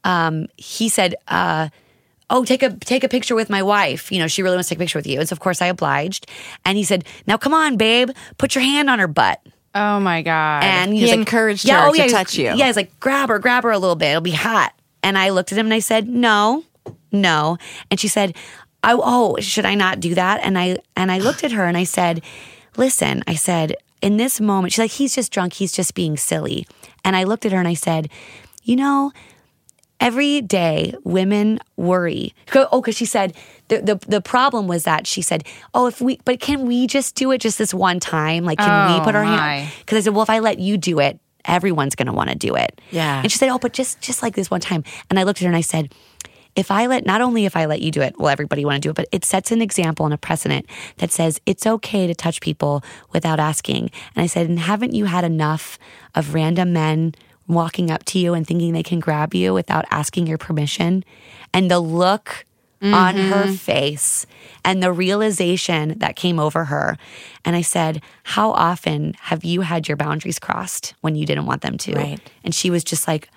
um, he said, uh, Oh, take a take a picture with my wife. You know, she really wants to take a picture with you. And so of course I obliged. And he said, Now come on, babe, put your hand on her butt. oh my god! And He was like- encouraged her to he's- touch you. Yeah, he's like, grab her, grab her a little bit. It'll be hot. And I looked at him and I said, no, no. And she said, oh, oh, should I not do that? And I and I looked at her and I said, listen, I said, in this moment, she's like, he's just drunk. He's just being silly. And I looked at her and I said, you know, every day women worry oh because she said the, the the problem was that she said oh if we but can we just do it just this one time like can we Oh, put our my. hand because i said well if i let you do it everyone's going to want to do it Yeah. and she said oh but just just like this one time and i looked at her and i said if I let, not only if I let you do it, will everybody want to do it, but it sets an example and a precedent that says it's okay to touch people without asking. And I said, and haven't you had enough of random men walking up to you and thinking they can grab you without asking your permission? And the look on mm-hmm. her face and the realization that came over her. And I said, How often have you had your boundaries crossed when you didn't want them to? Right. And she was just like,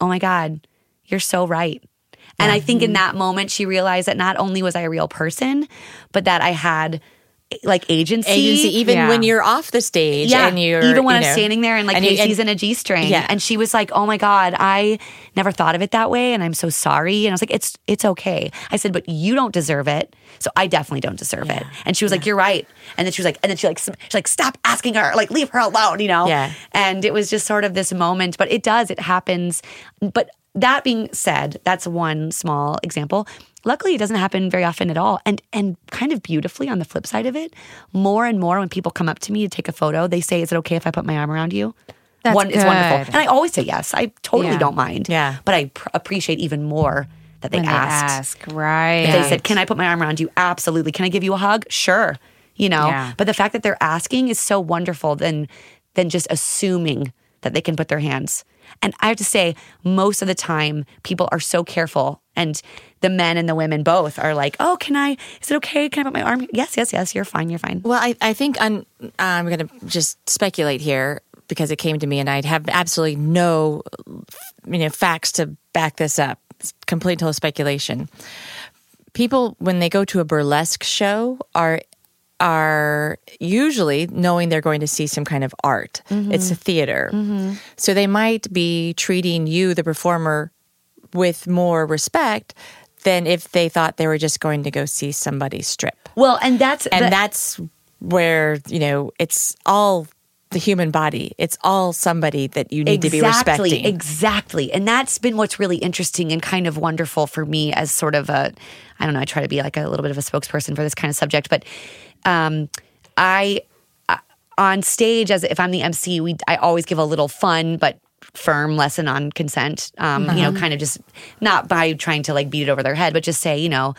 Oh my God, you're so right. And I think in mm-hmm. that moment, she realized that not only was I a real person, but that I had like agency. Agency, even Yeah. when you're off the stage yeah, and you're even when you I'm standing there and like and Casey's in a G string, Yeah. and she was like, "Oh my god, I never thought of it that way, and I'm so sorry." And I was like, "It's it's okay." I said, "But you don't deserve it, so I definitely don't deserve it." And she was like, "You're right." And then she was like, and then she like she's like, "Stop asking her, like leave her alone," you know? Yeah. And it was just sort of this moment, but it does, it happens. But that being said, that's one small example. Luckily, it doesn't happen very often at all. And and kind of beautifully on the flip side of it, more and more when people come up to me to take a photo, they say, "Is it okay if I put my arm around you?" That's One, it's wonderful, and I always say yes. I totally Yeah. don't mind. Yeah. but I pr- appreciate even more that they when they asked. ask, right? They said, "Can I put my arm around you?" Absolutely. Can I give you a hug? Sure. You know. Yeah. But the fact that they're asking is so wonderful than than just assuming that they can put their hands. And I have to say, most of the time, people are so careful, and the men and the women both are like, "Oh, can I? Is it okay? Can I put my arm?" Yes, yes, yes. You're fine. You're fine. Well, I, I think I'm, I'm going to just speculate here because it came to me and I have absolutely no you know, facts to back this up. It's complete total speculation. People, when they go to a burlesque show, are are usually knowing they're going to see some kind of art. Mm-hmm. It's a theater. Mm-hmm. So they might be treating you, the performer, with more respect than if they thought they were just going to go see somebody strip. Well, and that's And that- that's where, you know, it's all the human body. It's all somebody that you need to be respecting. Exactly. And that's been what's really interesting and kind of wonderful for me as sort of a, I don't know, I try to be like a little bit of a spokesperson for this kind of subject, but um, I, uh, on stage, as if I'm the MC, we, I always give a little fun, but firm lesson on consent. Um, You know, kind of just not by trying to like beat it over their head, but just say, you know,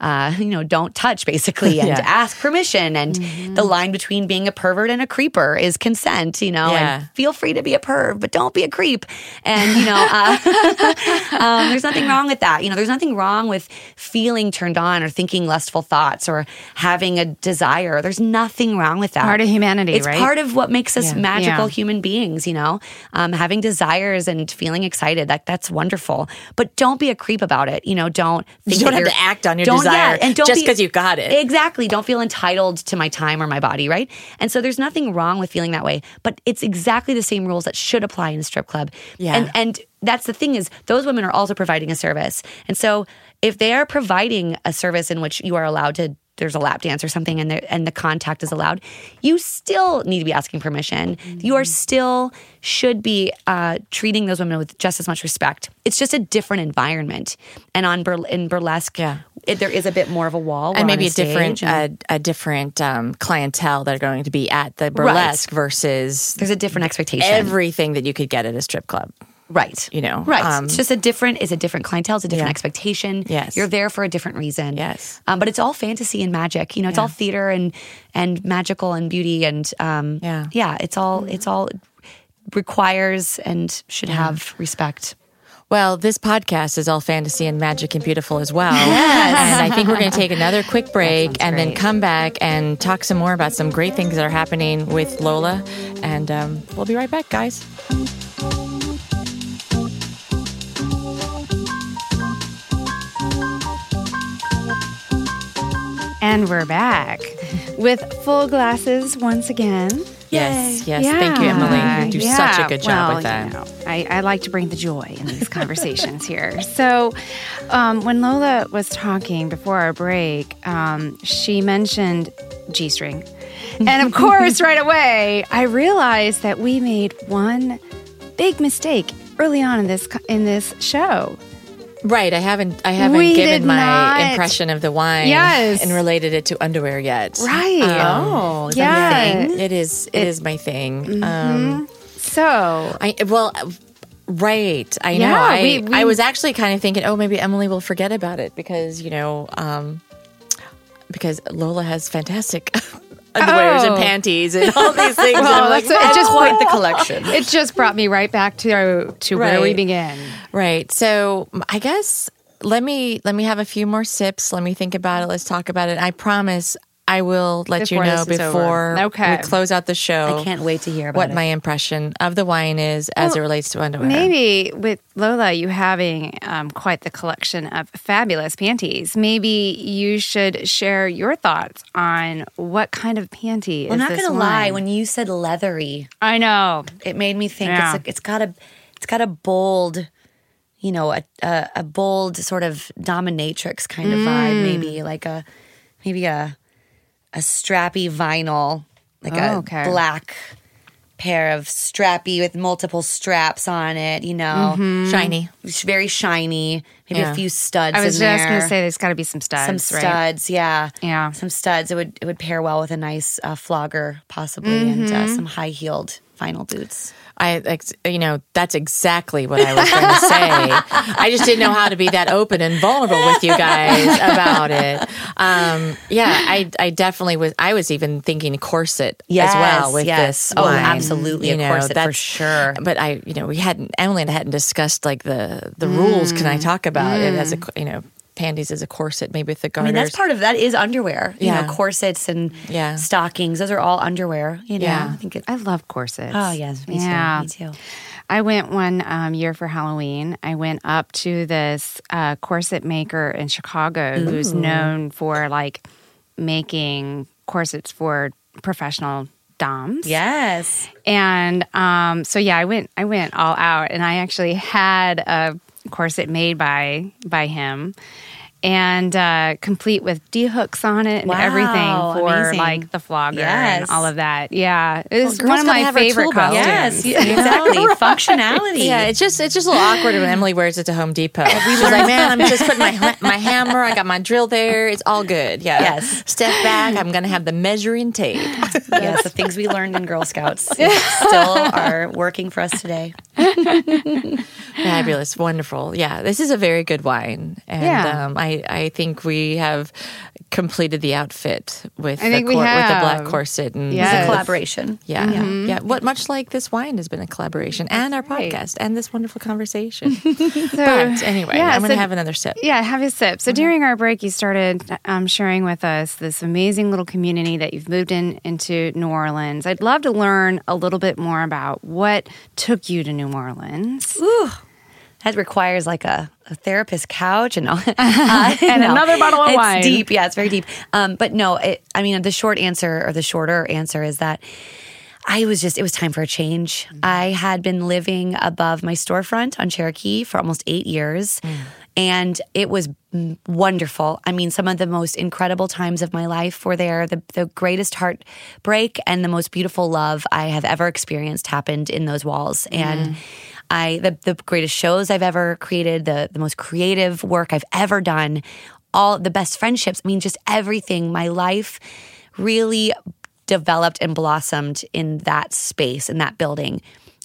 uh, you know, don't touch basically and Yeah. ask permission. And the line between being a pervert and a creeper is consent, you know, Yeah. and feel free to be a perv, but don't be a creep. And, you know, uh, um, there's nothing wrong with that. You know, there's nothing wrong with feeling turned on or thinking lustful thoughts or having a desire. There's nothing wrong with that. Part of humanity, it's right? part of what makes us Yeah. magical human beings, you know, um, having desires and feeling excited. That that's wonderful. But don't be a creep about it. You know, don't think You don't have to act on your don't- desire yeah, and don't just 'cause you got it. Exactly. Don't feel entitled to my time or my body, right? And so there's nothing wrong with feeling that way, but it's exactly the same rules that should apply in a strip club. Yeah. And and that's the thing is those women are also providing a service. And so if they are providing a service in which you are allowed to there's a lap dance or something and the, and the contact is allowed, you still need to be asking permission. You are still should be uh, treating those women with just as much respect. It's just a different environment. And on bur- in burlesque, Yeah. It, there is a bit more of a wall. We're and maybe a, different and- a, a different um, clientele that are going to be at the burlesque versus there's a different expectation. everything that you could get at a strip club. right. you know, right. um, it's just a different. It's a different clientele. It's a different Yeah. expectation. Yes. you're there for a different reason. Yes. um, but it's all fantasy and magic. You know, it's all theater and and magical and beauty and um, Yeah. yeah. It's all it's all requires and should have respect. Well, this podcast is all fantasy and magic and beautiful as well. And I think we're going to take another quick break and then come back and talk some more about some great things that are happening with Lola. And um, we'll be right back, guys. And we're back with full glasses once again. Yes, yes. Thank you, Emily. You do such a good job well, with that. you know, I, I like to bring the joy in these conversations here. So, um, when Lola was talking before our break, um, she mentioned G string. And of course, right away, I realized that we made one big mistake early on in this in this show. Right. I haven't I haven't We given my not. impression of the wine Yes. and related it to underwear yet. Right. Oh, is that Yeah. your thing? It is it is my thing. Mm-hmm. Um So, I well right. I know. I we- we- I was actually kind of thinking, oh maybe Emily will forget about it because, you know, um because Lola has fantastic underwears Oh. and panties and all these things. and Well, I'm like, that's- it just. Quite the collection. it just brought me right back to to where we began. Right. So I guess let me let me have a few more sips. Let me think about it. Let's talk about it. I promise I will let Before you know this is over. before Okay. we close out the show. I can't wait to hear about what it. my impression of the wine is as it relates to underwear. Maybe with Lola, you having um, quite the collection of fabulous panties. Maybe you should share your thoughts on what kind of panty I'm not gonna lie. When you said leathery, I know. it made me think Yeah. it's a, it's got a it's got a bold you know a, a a bold sort of dominatrix kind of Mm. vibe maybe like a maybe a a strappy vinyl like Oh, a okay. black pair of strappy with multiple straps on it you know Shiny. It's very shiny maybe Yeah. a few studs I was in just there. going to say there's got to be some studs. some right? studs yeah Yeah. some studs it would it would pair well with a nice uh, flogger possibly and Mm-hmm. uh, some high heeled vinyl boots I, you know, that's exactly what I was going to say. I just didn't know how to be that open and vulnerable with you guys about it. Um, yeah, I, I definitely was. I was even thinking corset Yes, as well with yes. this. Oh, wine. absolutely, a corset for sure. But I, you know, we hadn't. Emily and I hadn't discussed like the the rules. Can I talk about it as a, you know, panties as a corset, maybe with the garters. I garters? mean, that's part of that is underwear. You Yeah. know, corsets and Yeah. stockings. Those are all underwear. You know, Yeah. I think it. I love corsets. Oh yes, me yeah. too. Me too. I went one um, year for Halloween. I went up to this uh, corset maker in Chicago who's known for like making corsets for professional doms. Yes. And um, so yeah, I went I went all out, and I actually had a corset made by by him. And uh, complete with D hooks on it and Wow, everything for amazing. like the flogger Yes. and all of that. Yeah, it's girls one of my favorite toolbox. costumes. Yes. Exactly. Functionality. Yeah, it's just it's just a little awkward when Emily wears it to Home Depot. She's like, "Man, I'm just putting my my hammer. I got my drill there. It's all good." Yeah. Yes. Step back. I'm gonna have the measuring tape. yes, the things we learned in Girl Scouts still are working for us today. Fabulous, wonderful. Yeah, this is a very good wine, and Yeah. um, I I think we have completed the outfit with I think the we with the black corset and Yes. It's a the- collaboration. Yeah, yeah. What much like this wine has been a collaboration, and our right. podcast, and this wonderful conversation. So, but anyway, yeah, I'm going to so- have another sip. Yeah, have a sip. So during our break, you started um, sharing with us this amazing little community that you've moved in into New Orleans. I'd love to learn a little bit more about what took you to New Orleans. That requires like a, a therapist couch and. Uh, And no. another bottle of it's wine. deep. Yeah, it's very deep. Um, but no, it, I mean, the short answer or the shorter answer is that I was just, it was time for a change. I had been living above my storefront on Cherokee for almost eight years. And it was mm, wonderful. I mean, some of the most incredible times of my life were there. The, the greatest heartbreak and the most beautiful love I have ever experienced happened in those walls. And I the, the greatest shows I've ever created, the the most creative work I've ever done, all the best friendships. I mean, just everything. My life really developed and blossomed in that space, in that building.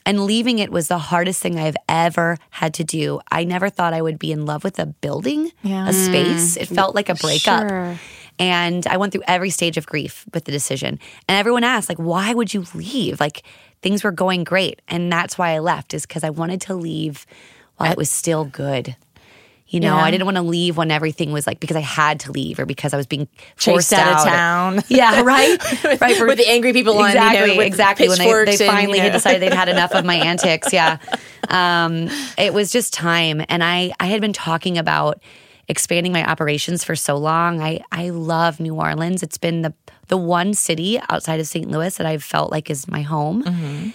And leaving it was the hardest thing I've ever had to do. I never thought I would be in love with a building, Yeah. a space. It mm. felt like a breakup. Sure. And I went through every stage of grief with the decision. And everyone asked, like, why would you leave? Like, things were going great. And that's why I left, is because I wanted to leave while it was still good. You know, Yeah. I didn't want to leave when everything was like because I had to leave or because I was being Chased forced out of out town. Yeah, right. right. with the angry people on, you know, exactly, exactly. When they, they pitchforks and, finally you had know. decided they'd had enough of my antics. Yeah, um, it was just time, and I I had been talking about expanding my operations for so long. I I love New Orleans. It's been the the one city outside of St. Louis that I've felt like is my home. Mm-hmm.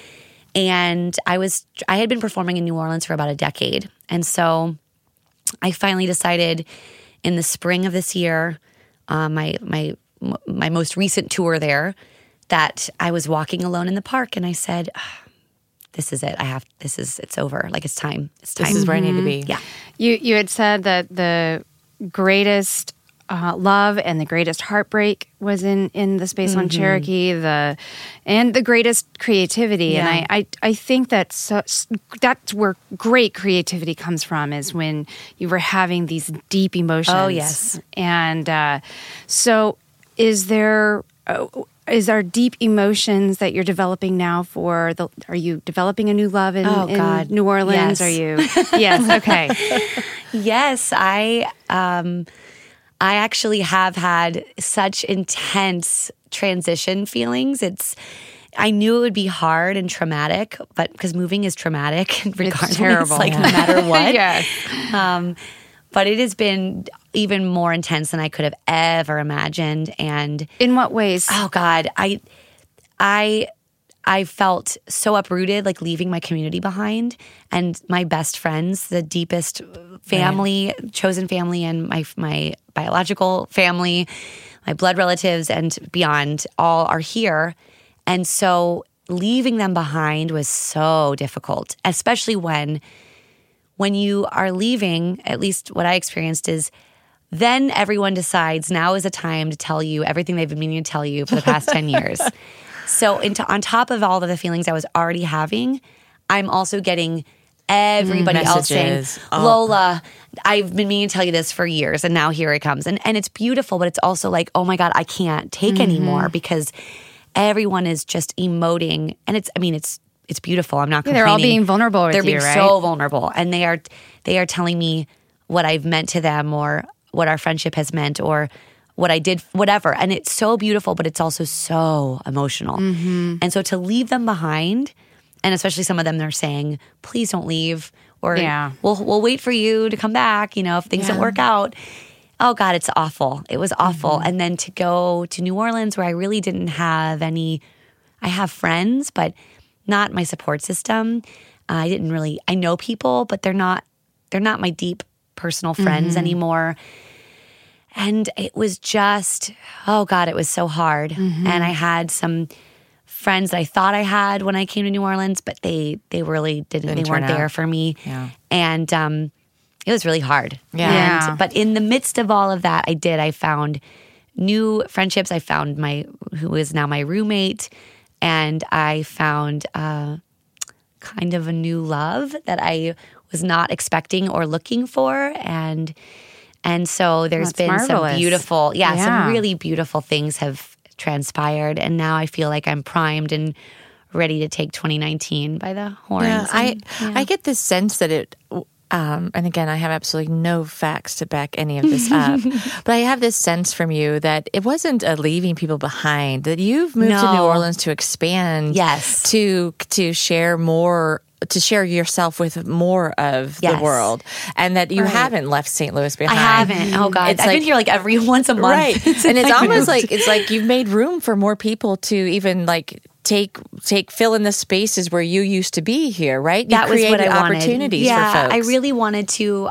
And I was I had been performing in New Orleans for about a decade, and so I finally decided in the spring of this year, uh, my my my most recent tour there, that I was walking alone in the park, and I said, "Ah, "This is it. I have. This is. It's over. Like it's time. It's time. This is where I need to be. Yeah. You you had said that the greatest uh, love and the greatest heartbreak was in in the space on Cherokee. The and the greatest creativity. Yeah. And I, I I think that's so, that's where great creativity comes from is when you were having these deep emotions. Oh, yes. And uh, so, is there? Uh, is there deep emotions that you're developing now for the? Are you developing a new love in, Oh, in God. New Orleans? Yes. Are you? Yes. Okay. Yes, I um I actually have had such intense transition feelings. It's I knew it would be hard and traumatic, but because moving is traumatic regardless, it's terrible. like no matter what. yes. Um, but it has been even more intense than I could have ever imagined. And In what ways? oh God, I I I felt so uprooted, like leaving my community behind and my best friends, the deepest family, chosen family, and my my biological family, my blood relatives, and beyond, all are here. And so leaving them behind was so difficult, especially when when you are leaving, at least what I experienced is then everyone decides now is a time to tell you everything they've been meaning to tell you for the past 10 years. So, into, on top of all of the feelings I was already having, I'm also getting everybody else saying, Messages. Oh. Lola, I've been meaning to tell you this for years, and now here it comes. And, and it's beautiful, but it's also like, oh my God, I can't take Mm-hmm. anymore because everyone is just emoting. And it's, I mean, it's, it's beautiful. I'm not Yeah, they're all being vulnerable They're you, being right? so vulnerable and they are they are telling me what I've meant to them or what our friendship has meant or what I did whatever and it's so beautiful but it's also so emotional. Mm-hmm. And so to leave them behind and especially some of them they're saying please don't leave or Yeah. we'll we'll wait for you to come back, you know, if things don't work out. oh God, it's awful. It was awful. And then to go to New Orleans where I really didn't have any, I have friends, but not my support system. I didn't really, I know people, but they're not, they're not my deep personal friends anymore. And it was just, oh God, it was so hard. And I had some friends that I thought I had when I came to New Orleans, but they they really didn't, Didn't they weren't out. there for me. Yeah. And um it was really hard. Yeah. And, but in the midst of all of that, I did. I found new friendships. I found my who is now my roommate, and I found uh, kind of a new love that I was not expecting or looking for, and and so there's That's been marvelous. some beautiful, yeah, Yeah. some really beautiful things have transpired, and now I feel like I'm primed and ready to take 2019 by the horns. Yeah, I yeah. I get this sense that it. Um, and again, I have absolutely no facts to back any of this up, but I have this sense from you that it wasn't a leaving people behind. That you've moved to New Orleans to expand, Yes. to to share more, to share yourself with more of the world, and that you haven't left St. Louis behind. I haven't. Oh God, It's I've like- been here like every once a month, right and it's I almost moved. like it's like you've made room for more people to even like take take fill in the spaces where you used to be here right you that was what I wanted. opportunities yeah, for folks I really wanted to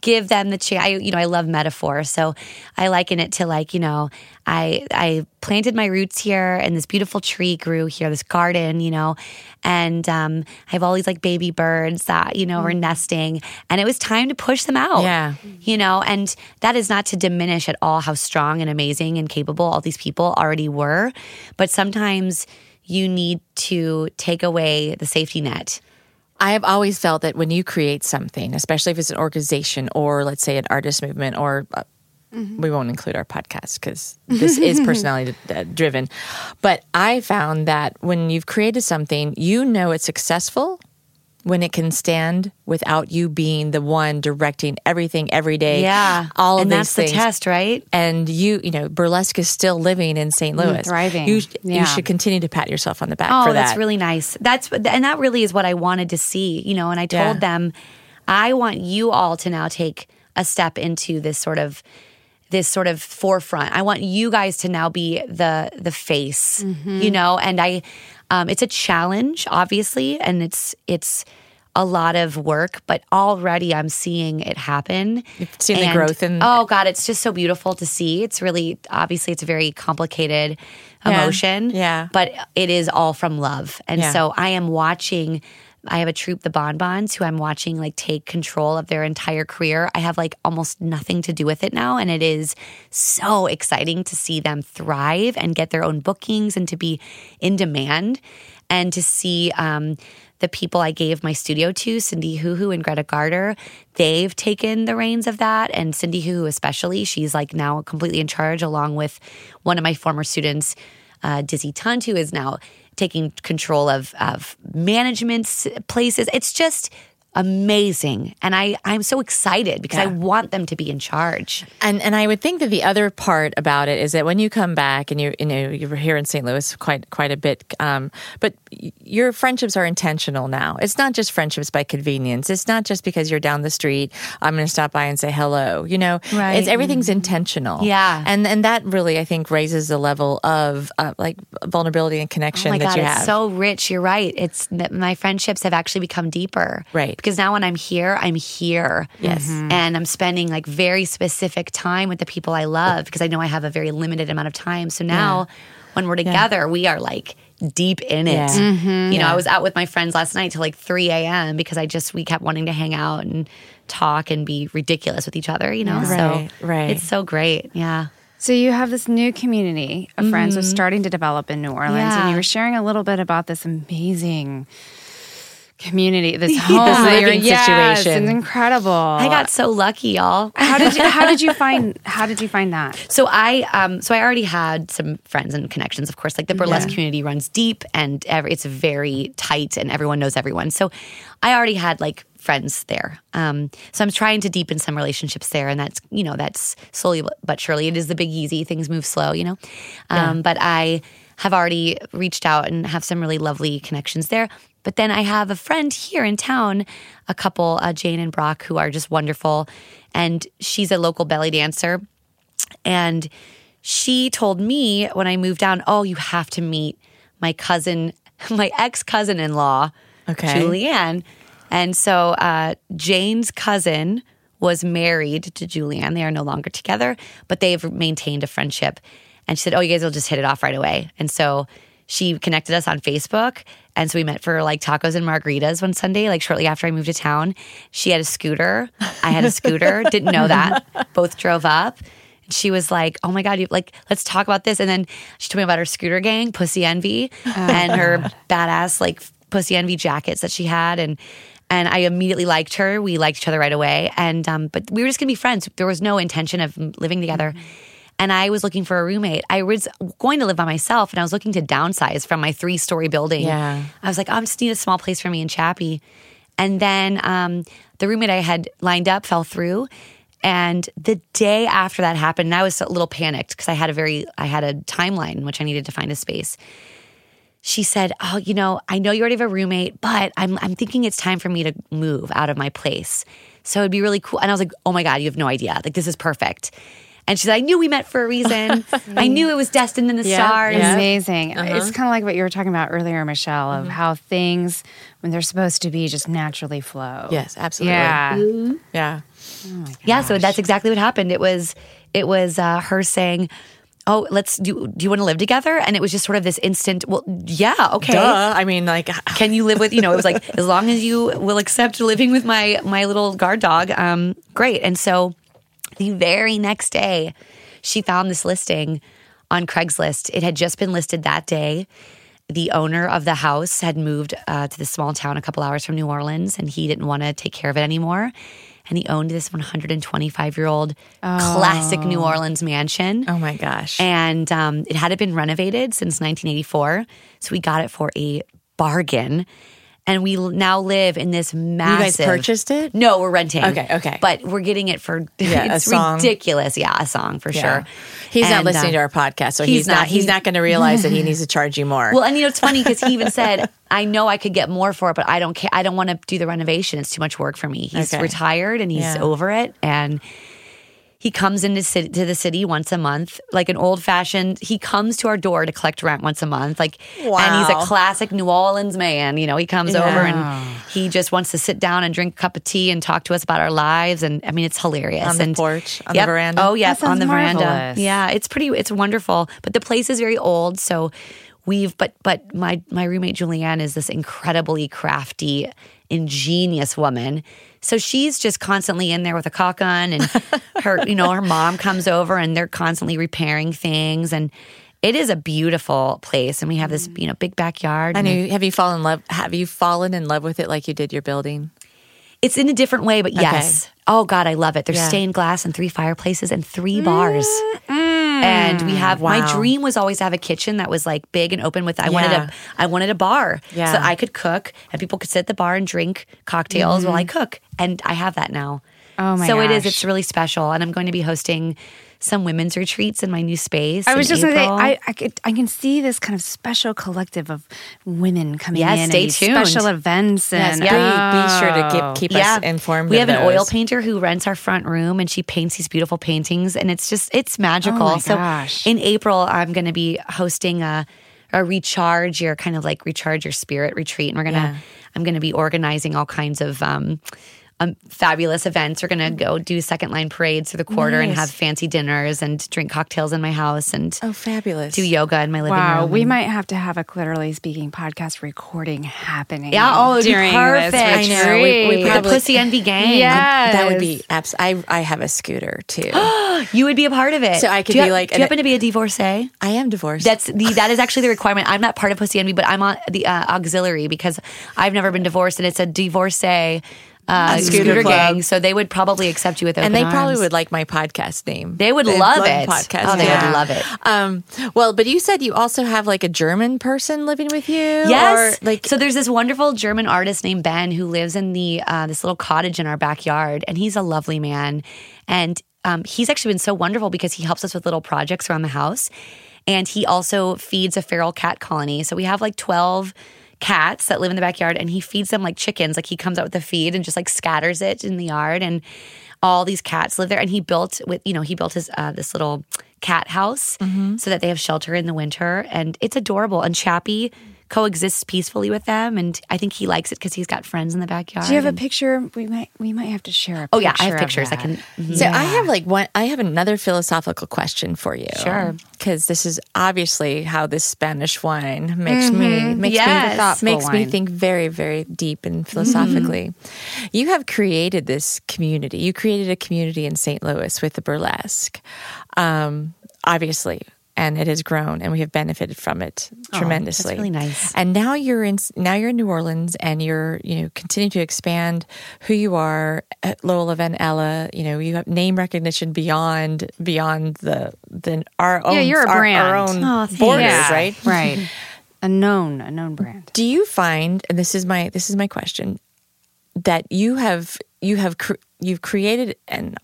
give them the chance. I, you know, I love metaphor, so I liken it to like, you know, I I planted my roots here, and this beautiful tree grew here, this garden, you know, and um, I have all these like baby birds that you know are nesting, and it was time to push them out. Yeah. you know, and that is not to diminish at all how strong and amazing and capable all these people already were, but sometimes you need to take away the safety net. I have always felt that when you create something, especially if it's an organization or let's say an artist movement, or uh, we won't include our podcast because this is personality uh, driven, but I found that when you've created something, you know it's successful when it can stand without you being the one directing everything every day. Yeah, all of and these that's things. the test, right? And you, you know, burlesque is still living in St. Mm, Louis, thriving. You, Yeah. you should continue to pat yourself on the back Oh, for that. that's really nice. That's and that really is what I wanted to see, you know. And I told Yeah. them, I want you all to now take a step into this sort of this sort of forefront. I want you guys to now be the the face, you know. And I, um, it's a challenge, obviously, and it's it's a lot of work, but already I'm seeing it happen. You've seen the growth in- oh god, it's just so beautiful to see. It's really obviously it's a very complicated Yeah. emotion, Yeah. but it is all from love. And Yeah. so I am watching. I have a troupe, the Bonbons, who I'm watching like take control of their entire career. I have like almost nothing to do with it now. And it is so exciting to see them thrive and get their own bookings and to be in demand and to see um, the people I gave my studio to, Cindy Hoo and Greta Garter, they've taken the reins of that. And Cindy Hoo, especially, she's like now completely in charge, along with one of my former students, uh, Dizzy Tunt, who is now taking control of of management places. It's just amazing, and I I'm so excited because I want them to be in charge. And and I would think that the other part about it is that when you come back and you're you know you're here in St. Louis quite quite a bit, um, but your friendships are intentional now. It's not just friendships by convenience. It's not just because you're down the street. I'm going to stop by and say hello. You know, Right. It's everything's intentional. Yeah. and and that really I think raises the level of uh, like vulnerability and connection Oh my that god, you it's so rich. You're right. It's my friendships have actually become deeper. Right. Because now when I'm here, I'm here. Yes. Mhm. And I'm spending like very specific time with the people I love because I know I have a very limited amount of time. So now when we're together, we are like deep in it. Yeah. You know, I was out with my friends last night till like 3 a.m. because I just, we kept wanting to hang out and talk and be ridiculous with each other, you know? Right, so right. it's so great. Yeah. So you have this new community of friends was starting to develop in New Orleans, and Mm-hmm. You were sharing a little bit about this amazing community, this home Yeah. that you're Living yes, situation. It's incredible. I got so lucky, y'all. How did you How did you find How did you find that? So I, um, so I already had some friends and connections. Of course, like the burlesque community runs deep, and every, it's very tight, and everyone knows everyone. So I already had like friends there. Um, so I'm trying to deepen some relationships there, and that's you know that's slowly but surely. It is the big easy. Things move slow, you know. Um, But I have already reached out and have some really lovely connections there. But then I have a friend here in town, a couple, uh, Jane and Brock, who are just wonderful. And she's a local belly dancer. And she told me when I moved down, oh, you have to meet my cousin, my ex cousin in law, Okay. Julianne. And so uh, Jane's cousin was married to Julianne. They are no longer together, but they've maintained a friendship. And she said, Oh, you guys will just hit it off right away. And so she connected us on Facebook. And so we met for like tacos and margaritas one Sunday, like shortly after I moved to town. She had a scooter. I had a scooter. Didn't know that. Both drove up. And she was like, "Oh my god, you like let's talk about this." And then she told me about her scooter gang, Pussy Envy, and her badass like Pussy Envy jackets that she had, and and I immediately liked her. We liked each other right away, and um, but we were just gonna be friends. There was no intention of living together. And I was looking for a roommate. I was going to live by myself, and I was looking to downsize from my three-story building. Yeah. I was like, I just need a small place for me in Chappie. And then um, the roommate I had lined up fell through. And the day after that happened, and I was a little panicked because I had a very, I had a timeline in which I needed to find a space. She said, "Oh, you know, I know you already have a roommate, but I'm I'm thinking it's time for me to move out of my place. So it'd be really cool." And I was like, "Oh my god, you have no idea! Like this is perfect." And she said, "I knew we met for a reason. I knew it was destined in the Yeah, stars." yeah. Amazing. Uh-huh. It's kind of like what you were talking about earlier, Michelle, Mm-hmm. of how things, when they're supposed to be, just naturally flow. Yes, absolutely. Yeah. Yeah. Yeah, so that's exactly what happened. It was it was uh, her saying, "Oh, let's do. Do you want to live together?" And it was just sort of this instant. Well, yeah, okay. Duh. I mean, like, Can you live with? You know, it was like as long as you will accept living with my my little guard dog, um, great. And so the very next day, she found this listing on Craigslist. It had just been listed that day. The owner of the house had moved uh, to the small town a couple hours from New Orleans, and he didn't want to take care of it anymore. And he owned this 125 year old classic New Orleans mansion. oh my gosh. And um, it hadn't been renovated since 1984. So we got it for a bargain. And we now live in this you massive. guys purchased it? No, we're renting. Okay, okay. But we're getting it for Yeah, it's ridiculous. Yeah, a song for Yeah. sure. He's not listening uh, to our podcast, so he's he's, not. not. He's He- not going to realize that he needs to charge you more. Well, and you know it's funny because he even said, "I know I could get more for it, but I don't care. I don't want to do the renovation. It's too much work for me." He's Okay. retired and he's Yeah. over it, and he comes into city, to the city once a month, like an old fashioned. He comes to our door to collect rent once a month, like, and he's a classic New Orleans man. You know, he comes over and he just wants to sit down and drink a cup of tea and talk to us about our lives. And I mean, it's hilarious. On the and, porch, on the veranda? Oh, yes, on the veranda. Yeah, it's pretty. It's wonderful, but the place is very old, so we've. But but my my roommate Julianne is this incredibly crafty, ingenious woman. So she's just constantly in there with a caulk gun, and her you know her mom comes over, and they're constantly repairing things, and it is a beautiful place, and we have this you know big backyard. and and you, have you fallen in love? Have you fallen in love with it like you did your building? It's in a different way, but yes. Oh God, I love it. There's Yeah. stained glass and three fireplaces and three bars. Mm, mm. And we have my dream was always to have a kitchen that was like big and open with I wanted a I wanted a bar Yeah. so I could cook and people could sit at the bar and drink cocktails mm-hmm. while I cook. And I have that now. Oh my So it is it's really special and I'm going to be hosting some women's retreats in my new space. I was in just going to say, April. I, I, could, I can see this kind of special collective of women coming Yes, in stay and these tuned. special events. Yes, And be, be sure to Oh. keep, keep us informed. We of have an oil painter who rents our front room and she paints these beautiful paintings and it's just it's magical. Oh my so gosh. in April I'm going to be hosting a a recharge your kind of like recharge your spirit retreat and we're going to Yeah. I'm going to be organizing all kinds of um um, fabulous events. We're gonna go do second line parades through the quarter and have fancy dinners and drink cocktails in my house and Oh, fabulous! do yoga in my living Wow, room. Wow, we might have to have a Clitorally Speaking podcast recording happening. Yeah, oh, it'd during perfect. this I know, we- we retreat. the Pussy Envy gang. Yeah. that would be abs- I I have a scooter too. You would be a part of it. So I could Do you be ha- like Do you an- happen to be a divorcee? I am divorced. That's the that is actually the requirement. I'm not part of Pussy Envy, but I'm on the uh, auxiliary because I've never been divorced, and it's a divorcee uh, scooter scooter, gang. So they would probably accept you with open and they probably would like my podcast name. They would They'd love the it. Podcast. Oh, they would love it. Um, well, but you said you also have like a German person living with you. Yes. Or, like so there's this wonderful German artist named Ben who lives in the uh, this little cottage in our backyard, and he's a lovely man. And um, he's actually been so wonderful because he helps us with little projects around the house. And he also feeds a feral cat colony. So we have like 12 cats that live in the backyard and he feeds them like chickens. Like he comes out with the feed and just like scatters it in the yard. And all these cats live there. And he built with, you know, he built his, uh, this little cat house so that they have shelter in the winter. And it's adorable. And Chappie coexists peacefully with them. And I think he likes it because he's got friends in the backyard. Do you have a picture? We might we might have to share a Oh, yeah, I have pictures. I can. So I have like one. I have another philosophical question for you. Sure. because this is obviously how this Spanish wine makes me makes Yes. me makes me think very very deep and philosophically. You have created this community. You created a community in St. Louis with the burlesque, um, obviously. And it has grown, and we have benefited from it oh, tremendously. That's really nice. And now you're in now you're in New Orleans, and you're you know continue to expand who you are at Lola Van Ella. You know you have name recognition beyond beyond the the our own Yeah, you're a our, brand. our own Oh, borders, Yeah, right? Right. A known a known brand. Do you find, and this is my this is my question, that you have you have cr- you've created and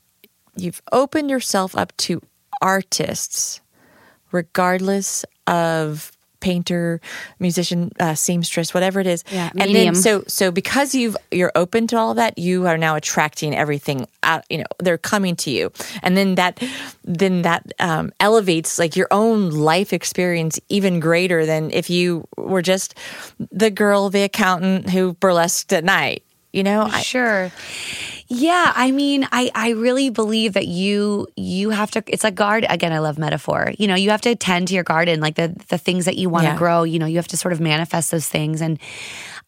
you've opened yourself up to artists, regardless of painter, musician, uh, seamstress, whatever it is. Yeah, and medium. then so so because you've you're open to all of that, you are now attracting everything out. You know, they're coming to you, and then that then that um, elevates like your own life experience even greater than if you were just the girl, the accountant who burlesqued at night. You know, I, Sure. Yeah, I mean, I I really believe that you you have to. It's a guard again. I love metaphor. You know, you have to tend to your garden, like the the things that you want to Yeah. grow. You know, you have to sort of manifest those things. And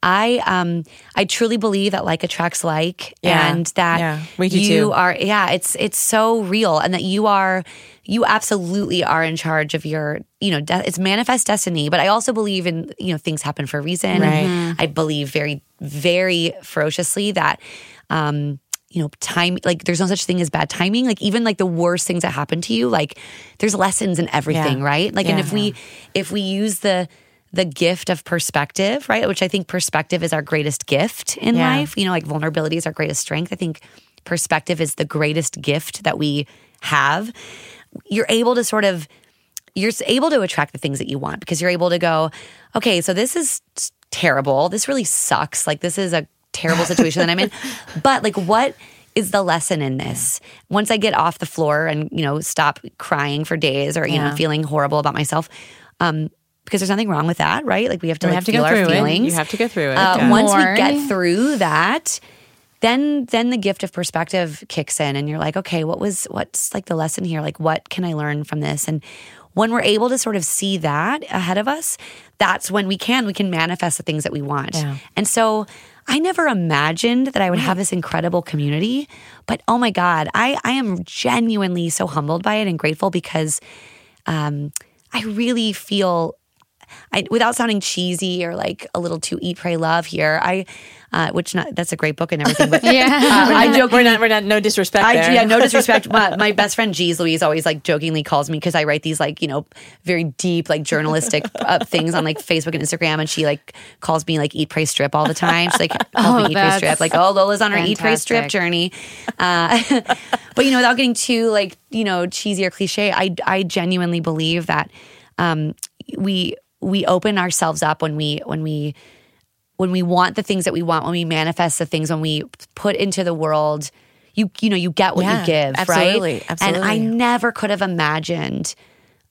I um I truly believe that like attracts like, Yeah. and that Yeah, you too. are. Yeah, it's it's so real, and that you are you absolutely are in charge of your you know de- it's manifest destiny but i also believe in you know things happen for a reason Right. i believe very very ferociously that um you know time like there's no such thing as bad timing like even like the worst things that happen to you like there's lessons in everything Yeah. right like and Yeah. if we if we use the the gift of perspective right which i think perspective is our greatest gift in Yeah. life you know like vulnerability is our greatest strength i think perspective is the greatest gift that we have you're able to sort of you're able to attract the things that you want because you're able to go okay so this is terrible. This really sucks. Like this is a terrible situation that i'm in. But like what is the lesson in this? Once i get off the floor and you know stop crying for days or you know feeling horrible about myself um because there's nothing wrong with that right? Like we have to We like have to feel go our through it. feelings. You have to go through it, uh, yeah. once we get through that then then the gift of perspective kicks in and you're like okay what was what's like the lesson here? Like what can i learn from this? And when we're able to sort of see that ahead of us that's when we can we can manifest the things that we want. Yeah. and so i never imagined that i would have this incredible community but oh my god i i am genuinely so humbled by it and grateful because um i really feel I, without sounding cheesy or like a little too eat, pray, love here, I, uh, which not, that's a great book and everything, but Yeah. uh, I joke. we're not we're not no disrespect I, there. yeah, no disrespect. my, my best friend Jeez Louise always like jokingly calls me because I write these like you know very deep like journalistic uh, things on like Facebook and Instagram, and she like calls me like eat pray strip all the time. She's like calls Oh, me eat pray strip, like oh Lola's on her eat pray strip journey. Uh, but you know, without getting too like you know cheesy or cliche, I I genuinely believe that um, we we open ourselves up when we when we when we want the things that we want, when we manifest the things, when we put into the world, you you know, you get what Yeah, you give, right? absolutely, right? And I never could have imagined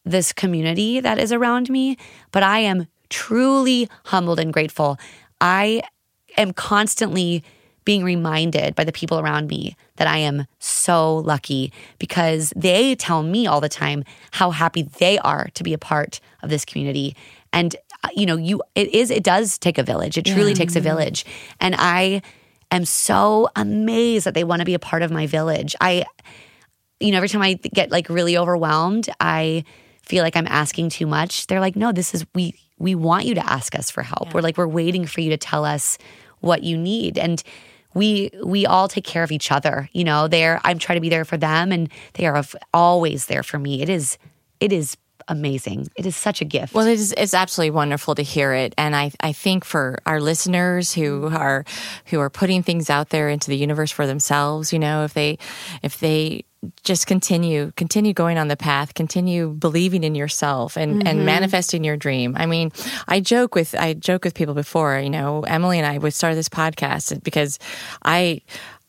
this community that is around me, but I am truly humbled and grateful. I am constantly being reminded by the people around me that I am so lucky because they tell me all the time how happy they are to be a part of this community. And Uh, you know, you it is it does take a village. It truly takes a village. And I am so amazed that they want to be a part of my village. I you know, every time I get like really overwhelmed, I feel like I'm asking too much. They're like, "No, this is we we want you to ask us for help. We're like we're waiting for you to tell us what you need." And we we all take care of each other. You know, they're I'm trying to be there for them and they are of- always there for me. It is it is amazing. It is such a gift. Well, it is, it's absolutely wonderful to hear it, and I, I think for our listeners who are who are putting things out there into the universe for themselves, you know, if they if they just continue continue going on the path continue believing in yourself and and mm-hmm. manifesting your dream i mean i joke with i joke with people before you know emily and i would start this podcast because i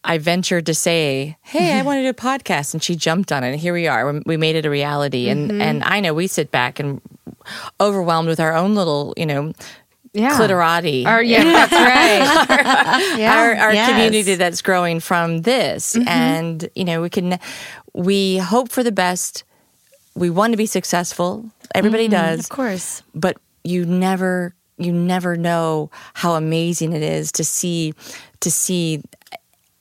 I ventured to say, "Hey, I want to do a podcast," and she jumped on it. And here we are. We- made it a reality. And and I know we sit back and overwhelmed with our own little, you know, Yeah. clitorati Or yeah, that's right. yeah. our, our Yes. community that's growing from this Mm-hmm. and you know we can we hope for the best we want to be successful everybody does Mm, Of course. but you never you never know how amazing it is to see to see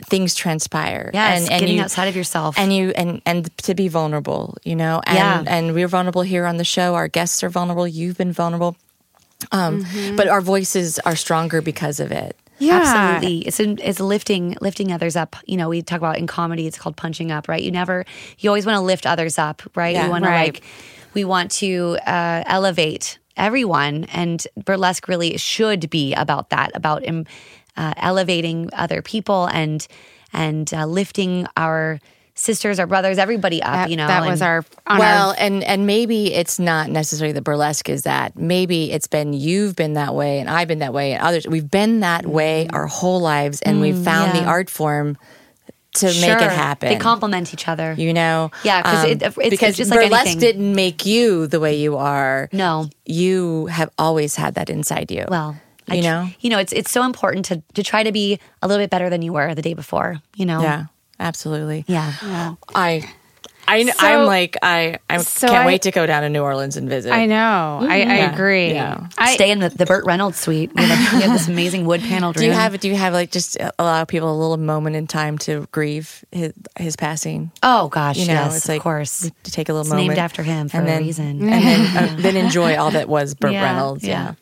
things transpire Yes, getting outside of yourself. and you and and to be vulnerable you know and Yeah. and we're vulnerable here on the show our guests are vulnerable you've been vulnerable um Mm-hmm. but our voices are stronger because of it Yeah. Absolutely. It's in, it's lifting lifting others up. You know, we talk about in comedy it's called punching up, right? You never you always want to lift others up, right? Yeah. you want to like we want to uh, elevate everyone and burlesque really should be about that, about uh, elevating other people and and uh, lifting our sisters, our brothers, everybody up, That, you know. that was our on well, our, and and maybe it's not necessarily the burlesque is that. Maybe it's been you've been that way, and I've been that way, and others. We've been that way our whole lives, and we've found the art form to make it happen. They complement each other. you know, Yeah, 'cause Um, it- it's- because it's just like burlesque anything. didn't make you the way you are. No. you have always had that inside you. Well, I you tr- know, you know, it's it's so important to to try to be a little bit better than you were the day before. You know, yeah, absolutely. yeah. I. I, So- I'm like I, I so can't I- wait to go down to New Orleans and visit. I know. I, I Yeah. agree. Yeah. I, Stay in the, the Burt Reynolds suite. We have, we have this amazing wood paneled room. Do you have do you have like just allow people a little moment in time to grieve his his passing? Oh gosh, You know, yes, it's of like course. to take a little It's moment. named after him for and a then, reason. and then uh, then enjoy all that was Burt Yeah, Reynolds. yeah.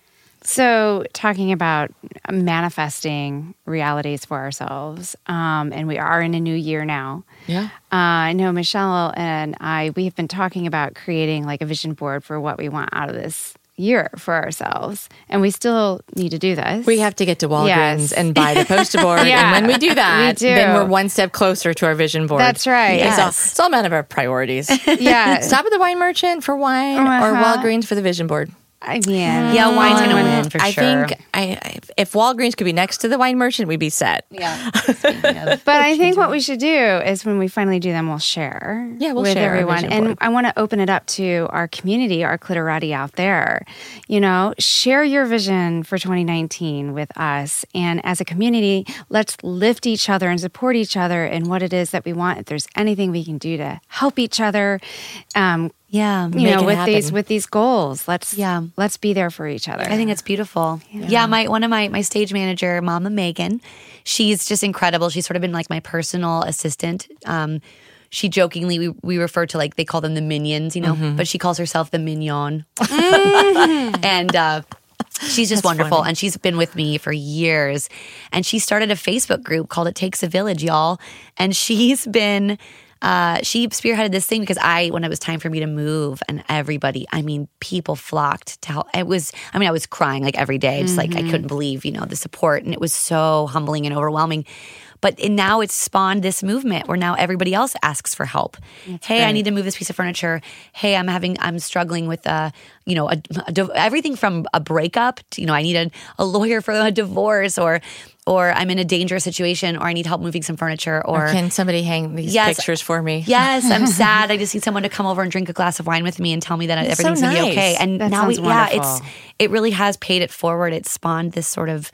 So, talking about manifesting realities for ourselves, um, and we are in a new year now. Yeah. Uh, I know Michelle and I, we have been talking about creating like a vision board for what we want out of this year for ourselves. And we still need to do this. We have to get to Walgreens Yes. and buy the poster board. Yeah, and when we do that, we do. then we're one step closer to our vision board. That's right. It's, all, Yes. it's all a matter of our priorities. Yeah. Stop at the wine merchant for wine or Uh-huh. Walgreens for the vision board. I mean, Yeah, wine's gonna win for I sure. think I, I, if Walgreens could be next to the wine merchant, we'd be set. yeah. But I think what we should do is when we finally do them, we'll share. Yeah, we'll with share everyone. And board. I want to open it up to our community, our clitorati out there. You know, share your vision for 2019 with us. And as a community, let's lift each other and support each other in what it is that we want. If there's anything we can do to help each other, um, Yeah. you know, it with these with these goals, let's Yeah. let's be there for each other. I think it's beautiful. Yeah. my one of my my stage manager, Mama Megan, she's just incredible. She's sort of been like my personal assistant. Um, she jokingly we, we refer to like they call them the minions, you know, but she calls herself the mignon. and uh She's just wonderful. And she's been with me for years. And she started a Facebook group called It Takes a Village, y'all. And she's been uh, she spearheaded this thing because I, when it was time for me to move, and everybody, I mean, people flocked to help. It was, I mean, I was crying like every day, just like I couldn't believe, you know, the support, and it was so humbling and overwhelming. But and now it's spawned this movement where now everybody else asks for help. hey, I need to move this piece of furniture. Hey, I'm having, I'm struggling with, uh, you know, a, a everything from a breakup to, you know, I need a, a lawyer for a divorce, or, or I'm in a dangerous situation, or I need help moving some furniture, or, Can somebody hang these Yes. pictures for me? Yes, I'm sad. I just need someone to come over and drink a glass of wine with me and tell me that That's everything's so gonna be okay. And That now we, sounds yeah, it's it really has paid it forward. It spawned this sort of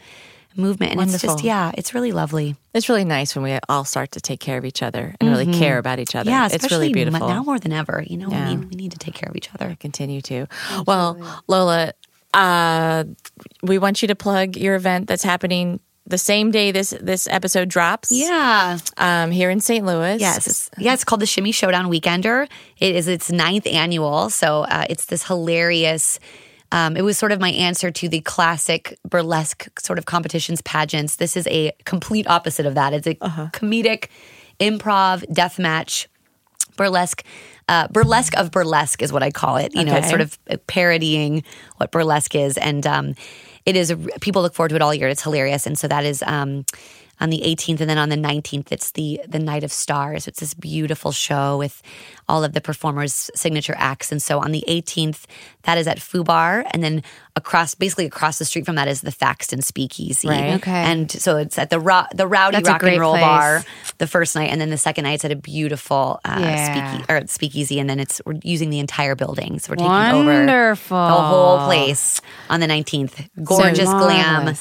movement, and it's just yeah, it's really lovely. It's really nice when we all start to take care of each other and really care about each other. Yeah, it's really beautiful. now more than ever. You know, Yeah. we need we need to take care of each other. Continue to. Well, Lola, uh, we want you to plug your event that's happening the same day this this episode drops. Yeah. Um, here in St. Louis. Yes. It's, yeah, it's called the Shimmy Showdown Weekender. It is its ninth annual. So uh, it's this hilarious. Um, it was sort of my answer to the classic burlesque sort of competitions pageants. This is a complete opposite of that. It's a comedic improv death match burlesque uh, burlesque of burlesque is what I call it. You know, it's sort of parodying what burlesque is, and um, it is. People look forward to it all year. It's hilarious, and so that is um, on the 18th, and then on the 19th, it's the the Night of Stars. It's this beautiful show with all of the performers' signature acts. And so on the 18th, that is at Fubar, and then across, basically across the street from that is the Thaxton Speakeasy. Right. Okay. And so it's at the ro- the Rowdy That's Rock and Roll place. Bar the first night, and then the second night it's at a beautiful uh, Yeah. speake- or speakeasy, and then it's we're using the entire building, so we're taking over the whole place on the 19th. Gorgeous glam,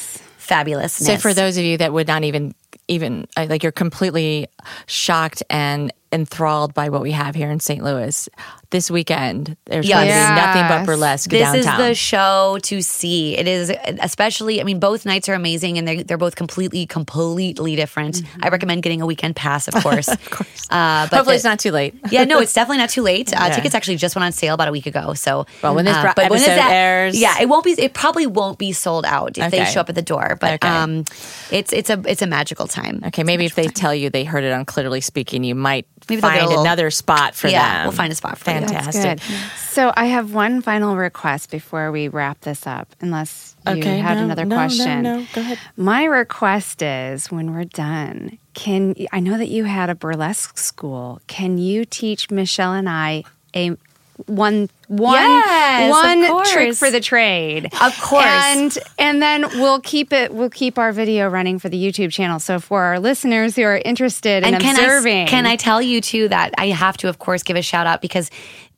marvelous. fabulous. So for those of you that would not even even uh, like you're completely shocked and enthralled by what we have here in St. Louis this weekend, there's going to Yes. be nothing but burlesque this downtown. is the show to see. It is especially. I mean, both nights are amazing, and they're they're both completely completely different. I recommend getting a weekend pass, of course. of course. Uh, but Hopefully, the- it's not too late. yeah, no, it's definitely not too late. Uh, Yeah. Tickets actually just went on sale about a week ago. So, Well, when this uh, bro- when this episode airs- yeah, it won't be. It probably won't be sold out if they show up at the door. But Okay. um, it's it's a it's a magical time. Okay, maybe if they tell you they heard it on Clitorally Speaking, you might Maybe they'll find little- another spot for Yeah, them. we'll find a spot for you. That's Fantastic. So I have one final request before we wrap this up, unless you Okay, had no, another no, no, question. no. Go ahead. My request is when we're done, can I know that you had a burlesque school? Can you teach Michelle and I a one one Yes, one trick for the trade? Of course. And and then we'll keep it we'll keep our video running for the YouTube channel. So for our listeners who are interested in and can observing I, can I tell you too that I have to, of course, give a shout out because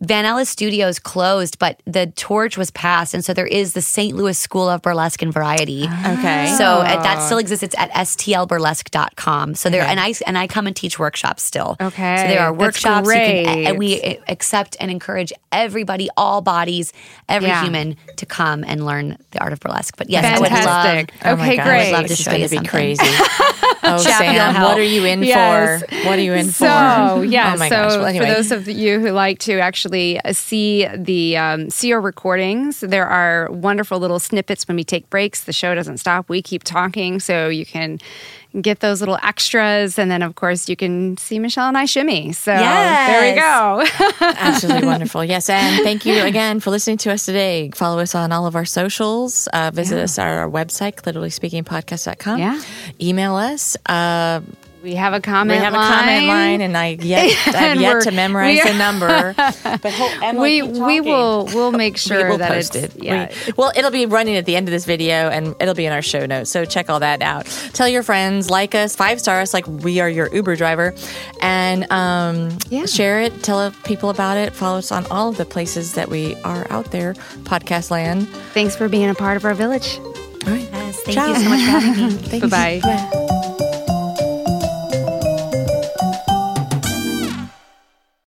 Van Ella Studios closed, but the torch was passed, and so there is the St. Louis School of Burlesque and Variety. Okay. So uh, that still exists. It's at stlburlesque.com. So there, and I and I come and teach workshops still. Okay, So there are that's workshops. You can, great. and we accept and encourage everybody, all bodies, every Yeah. human to come and learn the art of burlesque. But yes, I would love. Fantastic. Oh my Okay, gosh, great. I would love to show you be something. crazy. Oh, Chappie Sam, what are you in Yes. for? What are you in So, for? yeah. Oh my so, gosh. Well, anyway. for those of you who like to actually uh, see the um, see our recordings, there are wonderful little snippets when we take breaks. The show doesn't stop; we keep talking, so you can get those little extras, and then of course you can see Michelle and I shimmy. So there we go. Absolutely wonderful. Yes. And thank you again for listening to us today. Follow us on all of our socials. Uh, visit us at our website, clitorally speaking podcast.com. Yeah. Email us. Uh, we have a we comment. have a line. comment line, and I yet I've yet to memorize the number. But ho- We we will we'll make We sure will that post it's it. yeah. We- well, it'll be running at the end of this video and it'll be in our show notes. So check all that out. Tell your friends, like us, five stars, like we are your Uber driver, and um, Yeah. share it. Tell people about it. Follow us on all of the places that we are out there, podcast land. Thanks for being a part of our village. All right. Yes, thank Ciao. you so much for having me. Thank you. Bye-bye. Bye.